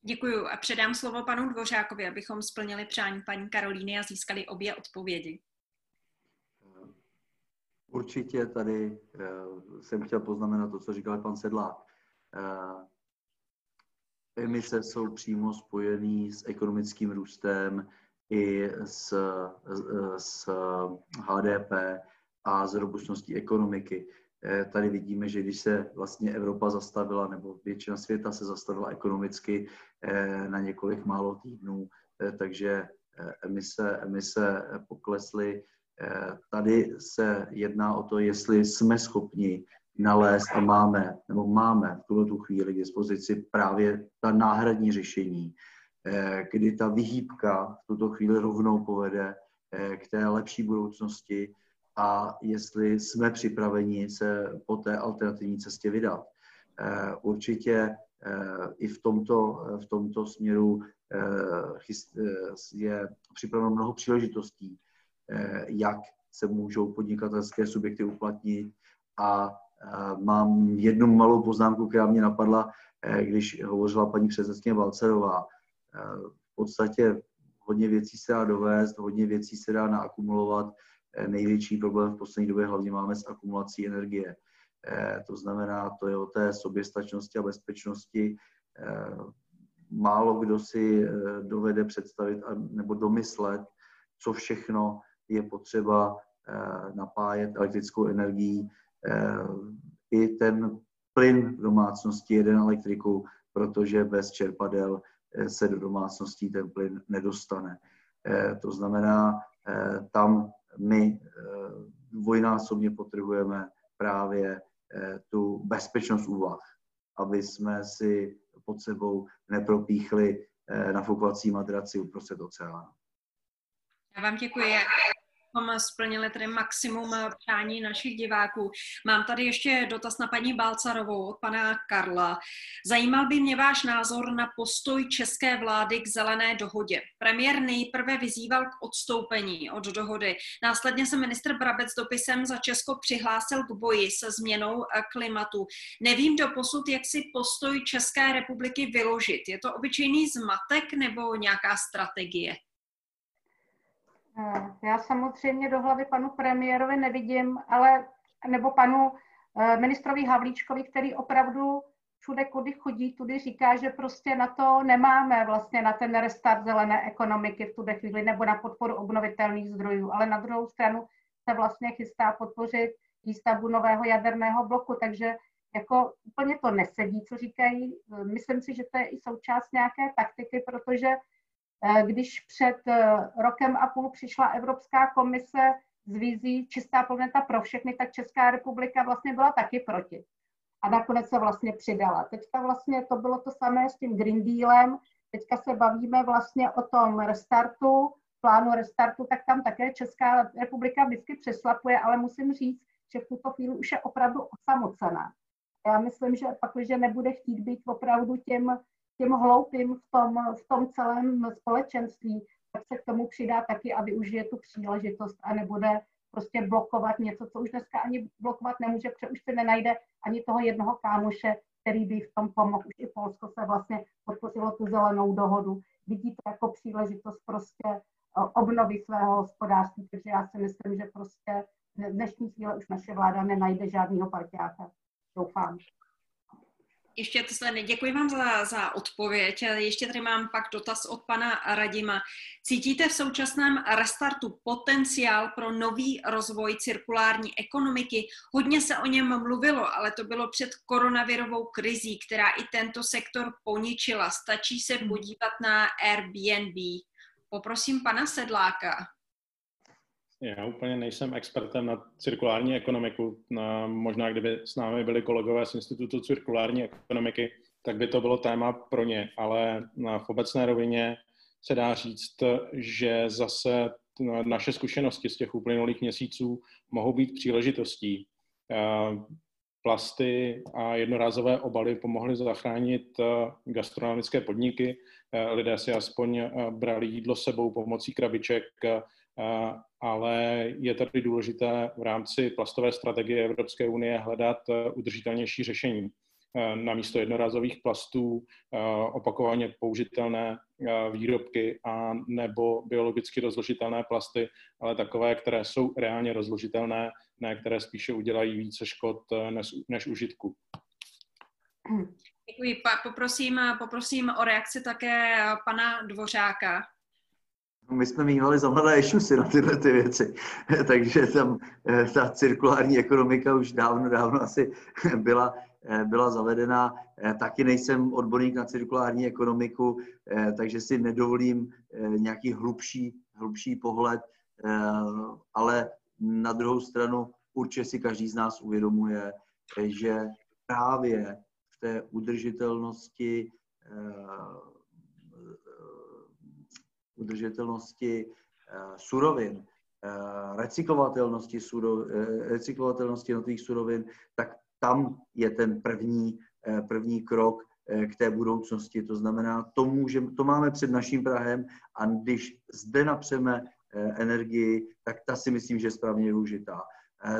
Speaker 1: Děkuji a předám slovo panu Dvořákovi, abychom splnili přání paní Karolíny a získali obě odpovědi.
Speaker 3: Určitě tady uh, jsem chtěl poznamenat to, co říkal pan Sedlák. Uh, emise jsou přímo spojený s ekonomickým růstem i s, s HDP a z robustností ekonomiky. Eh, tady vidíme, že když se vlastně Evropa zastavila, nebo většina světa se zastavila ekonomicky eh, na několik málo týdnů, eh, takže emise, emise poklesly. Tady se jedná o to, jestli jsme schopni nalézt a máme, nebo máme v tuto chvíli k dispozici právě ta náhradní řešení, kdy ta vyhýbka v tuto chvíli rovnou povede k té lepší budoucnosti, a jestli jsme připraveni se po té alternativní cestě vydat. Eh, určitě eh, i v tomto, v tomto směru eh, je připraveno mnoho příležitostí, jak se můžou podnikatelské subjekty uplatnit a mám jednu malou poznámku, která mě napadla, když hovořila paní předsedkyně Balcerová. V podstatě hodně věcí se dá dovést, hodně věcí se dá naakumulovat, největší problém v poslední době hlavně máme s akumulací energie. Eh, to znamená, to je o té soběstačnosti a bezpečnosti. Eh, málo kdo si dovede představit nebo domyslet, co všechno je potřeba napájet elektrickou energií. I ten plyn v domácnosti jeden elektriku, protože bez čerpadel se do domácností ten plyn nedostane. To znamená, tam my eh, dvojnásobně potřebujeme právě tu bezpečnost úvah, aby jsme si pod sebou nepropíchli nafukovací madraci uprostřed oceánu.
Speaker 1: Já vám děkuji abychom splnili tedy maximum přání našich diváků. Mám tady ještě dotaz na paní Balcarovou od pana Karla. Zajímal by mě váš názor na postoj české vlády k zelené dohodě. Premiér nejprve vyzýval k odstoupení od dohody. Následně se ministr Brabec dopisem za Česko přihlásil k boji se změnou klimatu. Nevím do posud, jak si postoj České republiky vyložit. Je to obyčejný zmatek nebo nějaká strategie?
Speaker 2: Eh, já samozřejmě do hlavy panu premiérovi nevidím, ale nebo panu eh, ministrovi Havlíčkovi, který opravdu všude, kudy chodí, tudy říká, že prostě na to nemáme vlastně na ten restart zelené ekonomiky v tuhle chvíli nebo na podporu obnovitelných zdrojů, ale na druhou stranu se vlastně chystá podpořit výstavbu nového jaderného bloku, takže jako úplně to nesedí, co říkají. Myslím si, že to je i součást nějaké taktiky, protože Eh, když před eh, rokem a půl přišla Evropská komise s vizí Čistá planeta pro všechny, tak Česká republika vlastně byla taky proti. A nakonec se vlastně přidala. Teďka vlastně to bylo to samé s tím Green Dealem. Teďka se bavíme vlastně o tom restartu, plánu restartu, tak tam také Česká republika vždycky přeslapuje, ale musím říct, že v tuto chvíli už je opravdu osamocená. Já myslím, že pak, že nebude chtít být opravdu těm těm hloupým v tom, v tom celém společenství, tak se k tomu přidá taky a využije tu příležitost a nebude prostě blokovat něco, co už dneska ani blokovat nemůže, protože už se nenajde ani toho jednoho kámoše, který by v tom pomohl. Už i Polsko se vlastně podpořilo tu zelenou dohodu. Vidí to jako příležitost prostě obnovy svého hospodářství, takže já si myslím, že prostě v dnešní chvíli už naše vláda nenajde žádného partiáka. Doufám
Speaker 1: ještě to se děkuji vám za, za odpověď. Ještě tady mám pak dotaz od pana Radima. Cítíte v současném restartu potenciál pro nový rozvoj cirkulární ekonomiky? Hodně se o něm mluvilo, ale to bylo před koronavirovou krizí, která i tento sektor poničila. Stačí se hmm. podívat na Airbnb. Poprosím pana Sedláka.
Speaker 4: Já úplně nejsem expertem na cirkulární ekonomiku. Na, možná kdyby s námi byli kolegové z Institutu cirkulární ekonomiky, tak by to bylo téma pro ně, ale na, v obecné rovině se dá říct, že zase naše zkušenosti z těch uplynulých měsíců mohou být příležitostí. Plasty a jednorázové obaly pomohly zachránit gastronomické podniky. Lidé si aspoň brali jídlo sebou pomocí krabiček ale je tady důležité v rámci plastové strategie Evropské unie hledat eh, udržitelnější řešení. Eh, na místo jednorázových plastů eh, opakovaně použitelné výrobky a nebo biologicky rozložitelné plasty, ale takové, které jsou reálně rozložitelné, ne které spíše udělají více škod než, než užitku.
Speaker 1: Děkuji. Poprosím, poprosím o reakci také pana Dvořáka.
Speaker 3: My jsme mývali za mladé šusy na tyhle ty věci, <laughs> takže tam eh, ta cirkulární ekonomika už dávno, dávno asi <laughs> byla, eh, byla zavedena. Eh, taky nejsem odborník na cirkulární ekonomiku, takže si nedovolím nějaký hlubší, hlubší pohled, ale na druhou stranu určitě si každý z nás uvědomuje, že právě v té udržitelnosti udržitelnosti eh, surovin, eh, recyklovatelnosti, surov, eh, recyklovatelnosti jednotlivých surovin, tak tam je ten první, první krok k té budoucnosti. To znamená, to, můžem, to máme před naším Prahem a když zde napřeme energii, tak ta si myslím, že je správně využitá.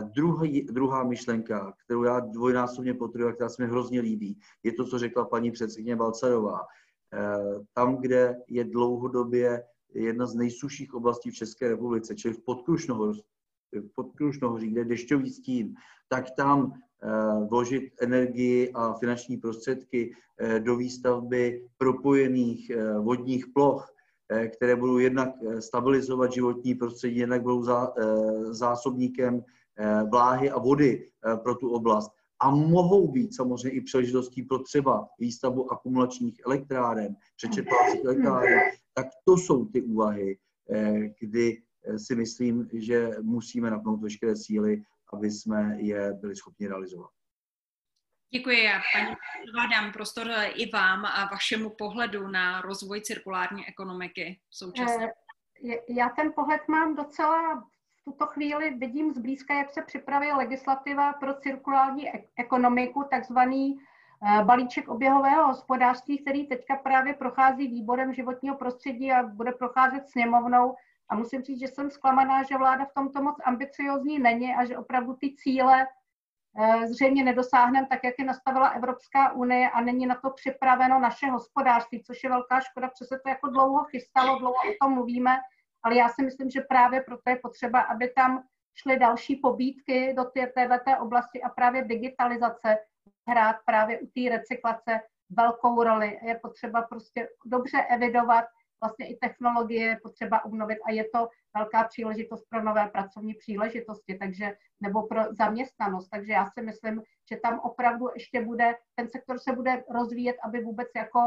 Speaker 3: Druhý, druhá myšlenka, kterou já dvojnásobně potřebuji a která se mi hrozně líbí, je to, co řekla paní předsedkyně Balcarová. Eh, tam, kde je dlouhodobě jedna z nejsuších oblastí v České republice, čili v Podkrušnohoří, v Podkrušnohoří, kde je dešťový stín, tak tam eh, vložit energii a finanční prostředky eh, do výstavby propojených vodních ploch, které budou jednak stabilizovat životní prostředí, jednak budou zásobníkem vláhy a vody pro tu oblast a mohou být samozřejmě i příležitostí pro třeba výstavbu akumulačních elektráren, přečerpávacích elektráren, tak to jsou ty úvahy, eh, kdy eh, si myslím, že musíme napnout veškeré síly, aby jsme je byli schopni realizovat.
Speaker 1: Děkuji. Já paní dám prostor i vám a vašemu pohledu na rozvoj cirkulární ekonomiky současně.
Speaker 2: Eh, já ten pohled mám docela tuto chvíli, vidím zblízka, jak se připravuje legislativa pro cirkulární ekonomiku, takzvaný eh, balíček oběhového hospodářství, který teďka právě prochází výborem životního prostředí a bude procházet sněmovnou. A musím říct, že jsem zklamaná, že vláda v tomto moc ambiciozní není a že opravdu ty cíle Eh, zřejmě nedosáhneme tak, jak je nastavila Evropská unie a není na to připraveno naše hospodářství, což je velká škoda, protože se to jako dlouho chystalo, dlouho o tom mluvíme, ale já si myslím, že právě proto je potřeba, aby tam šly další pobídky do této oblasti a právě digitalizace hrát právě u té recyklace velkou roli. Je potřeba prostě dobře evidovat vlastně i technologie je potřeba obnovit a je to velká příležitost pro nové pracovní příležitosti, takže nebo pro zaměstnanost. Takže já si myslím, že tam opravdu ještě bude, ten sektor se bude rozvíjet, aby vůbec jako,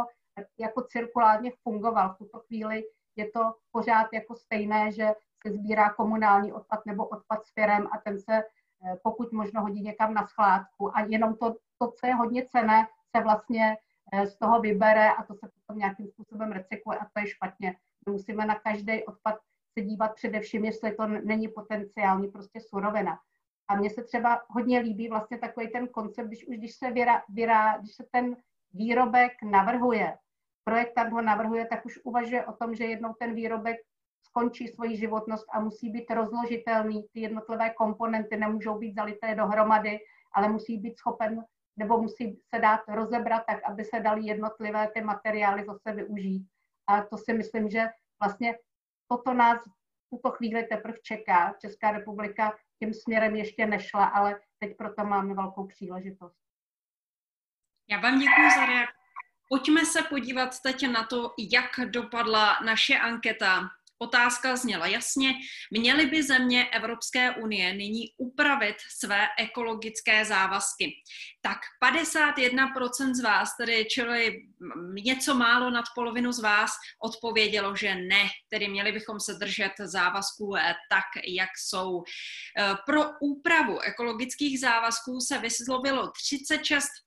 Speaker 2: jako cirkulárně fungoval. V tuto chvíli je to pořád jako stejné, že se sbírá komunální odpad nebo odpad s firem a ten se eh, pokud možno hodí někam na skládku a jenom to, to co je hodně cené, se vlastně eh, z toho vybere a to se potom nějakým způsobem recykluje a to je špatně. My musíme na každý odpad se dívat především, jestli to není potenciální prostě surovina. A mně se třeba hodně líbí vlastně takový ten koncept, když už když se, vyrá, vyrá, když se ten výrobek navrhuje, projektant ho navrhuje, tak už uvažuje o tom, že jednou ten výrobek skončí svoji životnost a musí být rozložitelný. Ty jednotlivé komponenty nemůžou být zalité dohromady, ale musí být schopen nebo musí se dát rozebrat tak, aby se dali jednotlivé ty materiály zase využít. A to si myslím, že vlastně toto nás v tuto chvíli teprve čeká. Česká republika tím směrem ještě nešla, ale teď proto máme velkou příležitost.
Speaker 1: Já vám děkuji za reakci. Pojďme se podívat teď na to, jak dopadla naše anketa Otázka zněla jasně, měly by země Evropské unie nyní upravit své ekologické závazky. Tak 51% z vás, tedy čili něco málo nad polovinu z vás, odpovědělo, že ne, tedy měli bychom se držet závazků eh, tak, jak jsou. Eh, pro úpravu ekologických závazků se vyslovilo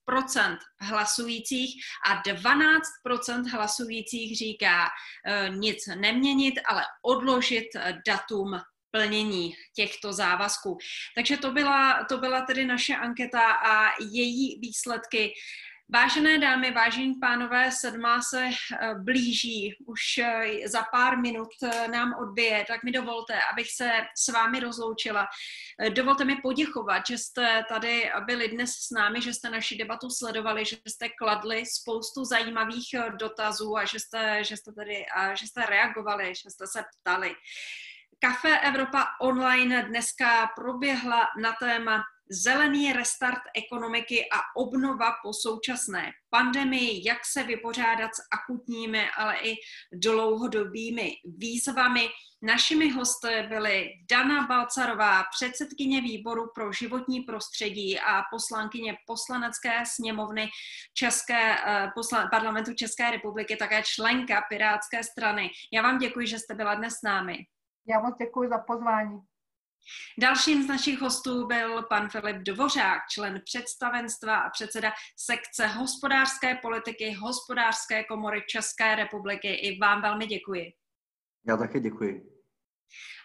Speaker 1: 36% hlasujících a 12% hlasujících říká eh, nic neměnit, ale odložit datum plnění těchto závazků. Takže to byla, to byla tedy naše anketa a její výsledky. Vážené dámy, vážení pánové, sedmá se eh, blíží, už eh, za pár minut eh, nám odbije, tak mi dovolte, abych se s vámi rozloučila. Dovolte mi poděkovat, že jste tady byli dnes s námi, že jste naši debatu sledovali, že jste kladli spoustu zajímavých dotazů a že jste, že jste, tady, a že jste reagovali, že jste se ptali. Kafe Evropa online dneska proběhla na téma zelený restart ekonomiky a obnova po současné pandemii, jak se vypořádat s akutními, ale i dlouhodobými výzvami. Našimi hosty byly Dana Balcarová, předsedkyně výboru pro životní prostředí a poslankyně poslanecké sněmovny České, eh, posla, parlamentu České republiky, také členka Pirátské strany. Já vám děkuji, že jste byla dnes s námi.
Speaker 2: Já moc děkuji za pozvání.
Speaker 1: Dalším z našich hostů byl pan Filip Dvořák, člen představenstva a předseda sekce hospodářské politiky hospodářské komory České republiky. I vám velmi děkuji.
Speaker 3: Já také děkuji.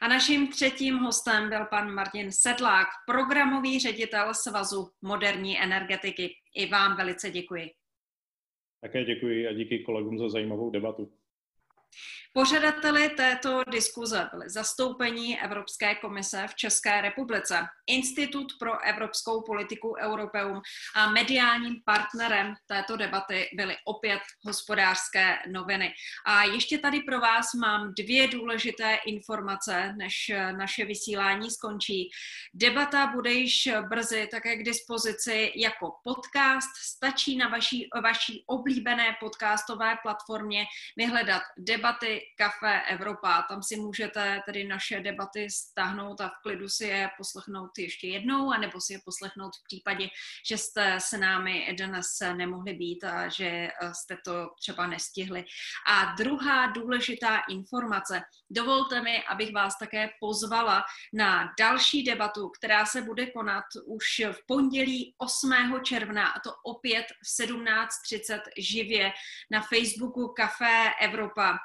Speaker 1: A naším třetím hostem byl pan Martin Sedlák, programový ředitel Svazu moderní energetiky. I vám velice děkuji.
Speaker 4: Také děkuji a díky kolegům za zajímavou debatu.
Speaker 1: Pořadateli této diskuze byly zastoupení Evropské komise v České republice, Institut pro evropskou politiku Europeum a mediálním partnerem této debaty byly opět hospodářské noviny. A ještě tady pro vás mám dvě důležité informace, než naše vysílání skončí. Debata bude již brzy také k dispozici jako podcast. Stačí na vaší, vaší oblíbené podcastové platformě vyhledat debata debaty Café Evropa. Tam si můžete tedy naše debaty stáhnout a v klidu si je poslechnout ještě jednou, anebo si je poslechnout v případě, že jste se námi dnes nemohli být a že eh, jste to třeba nestihli. A druhá důležitá informace. Dovolte mi, abych vás také pozvala na další debatu, která se bude konat už v pondělí 8. června, a to opět v 17.30 živě na Facebooku Café Evropa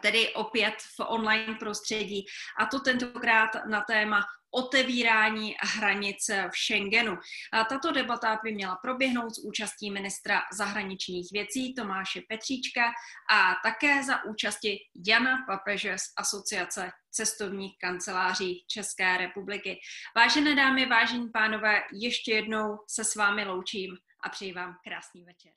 Speaker 1: tedy opět v online prostředí, a to tentokrát na téma otevírání hranice v Schengenu. A tato debata by měla proběhnout s účastí ministra zahraničních věcí Tomáše Petříčka a také za účasti Jana Papeže z Asociace cestovních kanceláří České republiky. Vážené dámy, vážení pánové, ještě jednou se s vámi loučím a přeji vám krásný večer.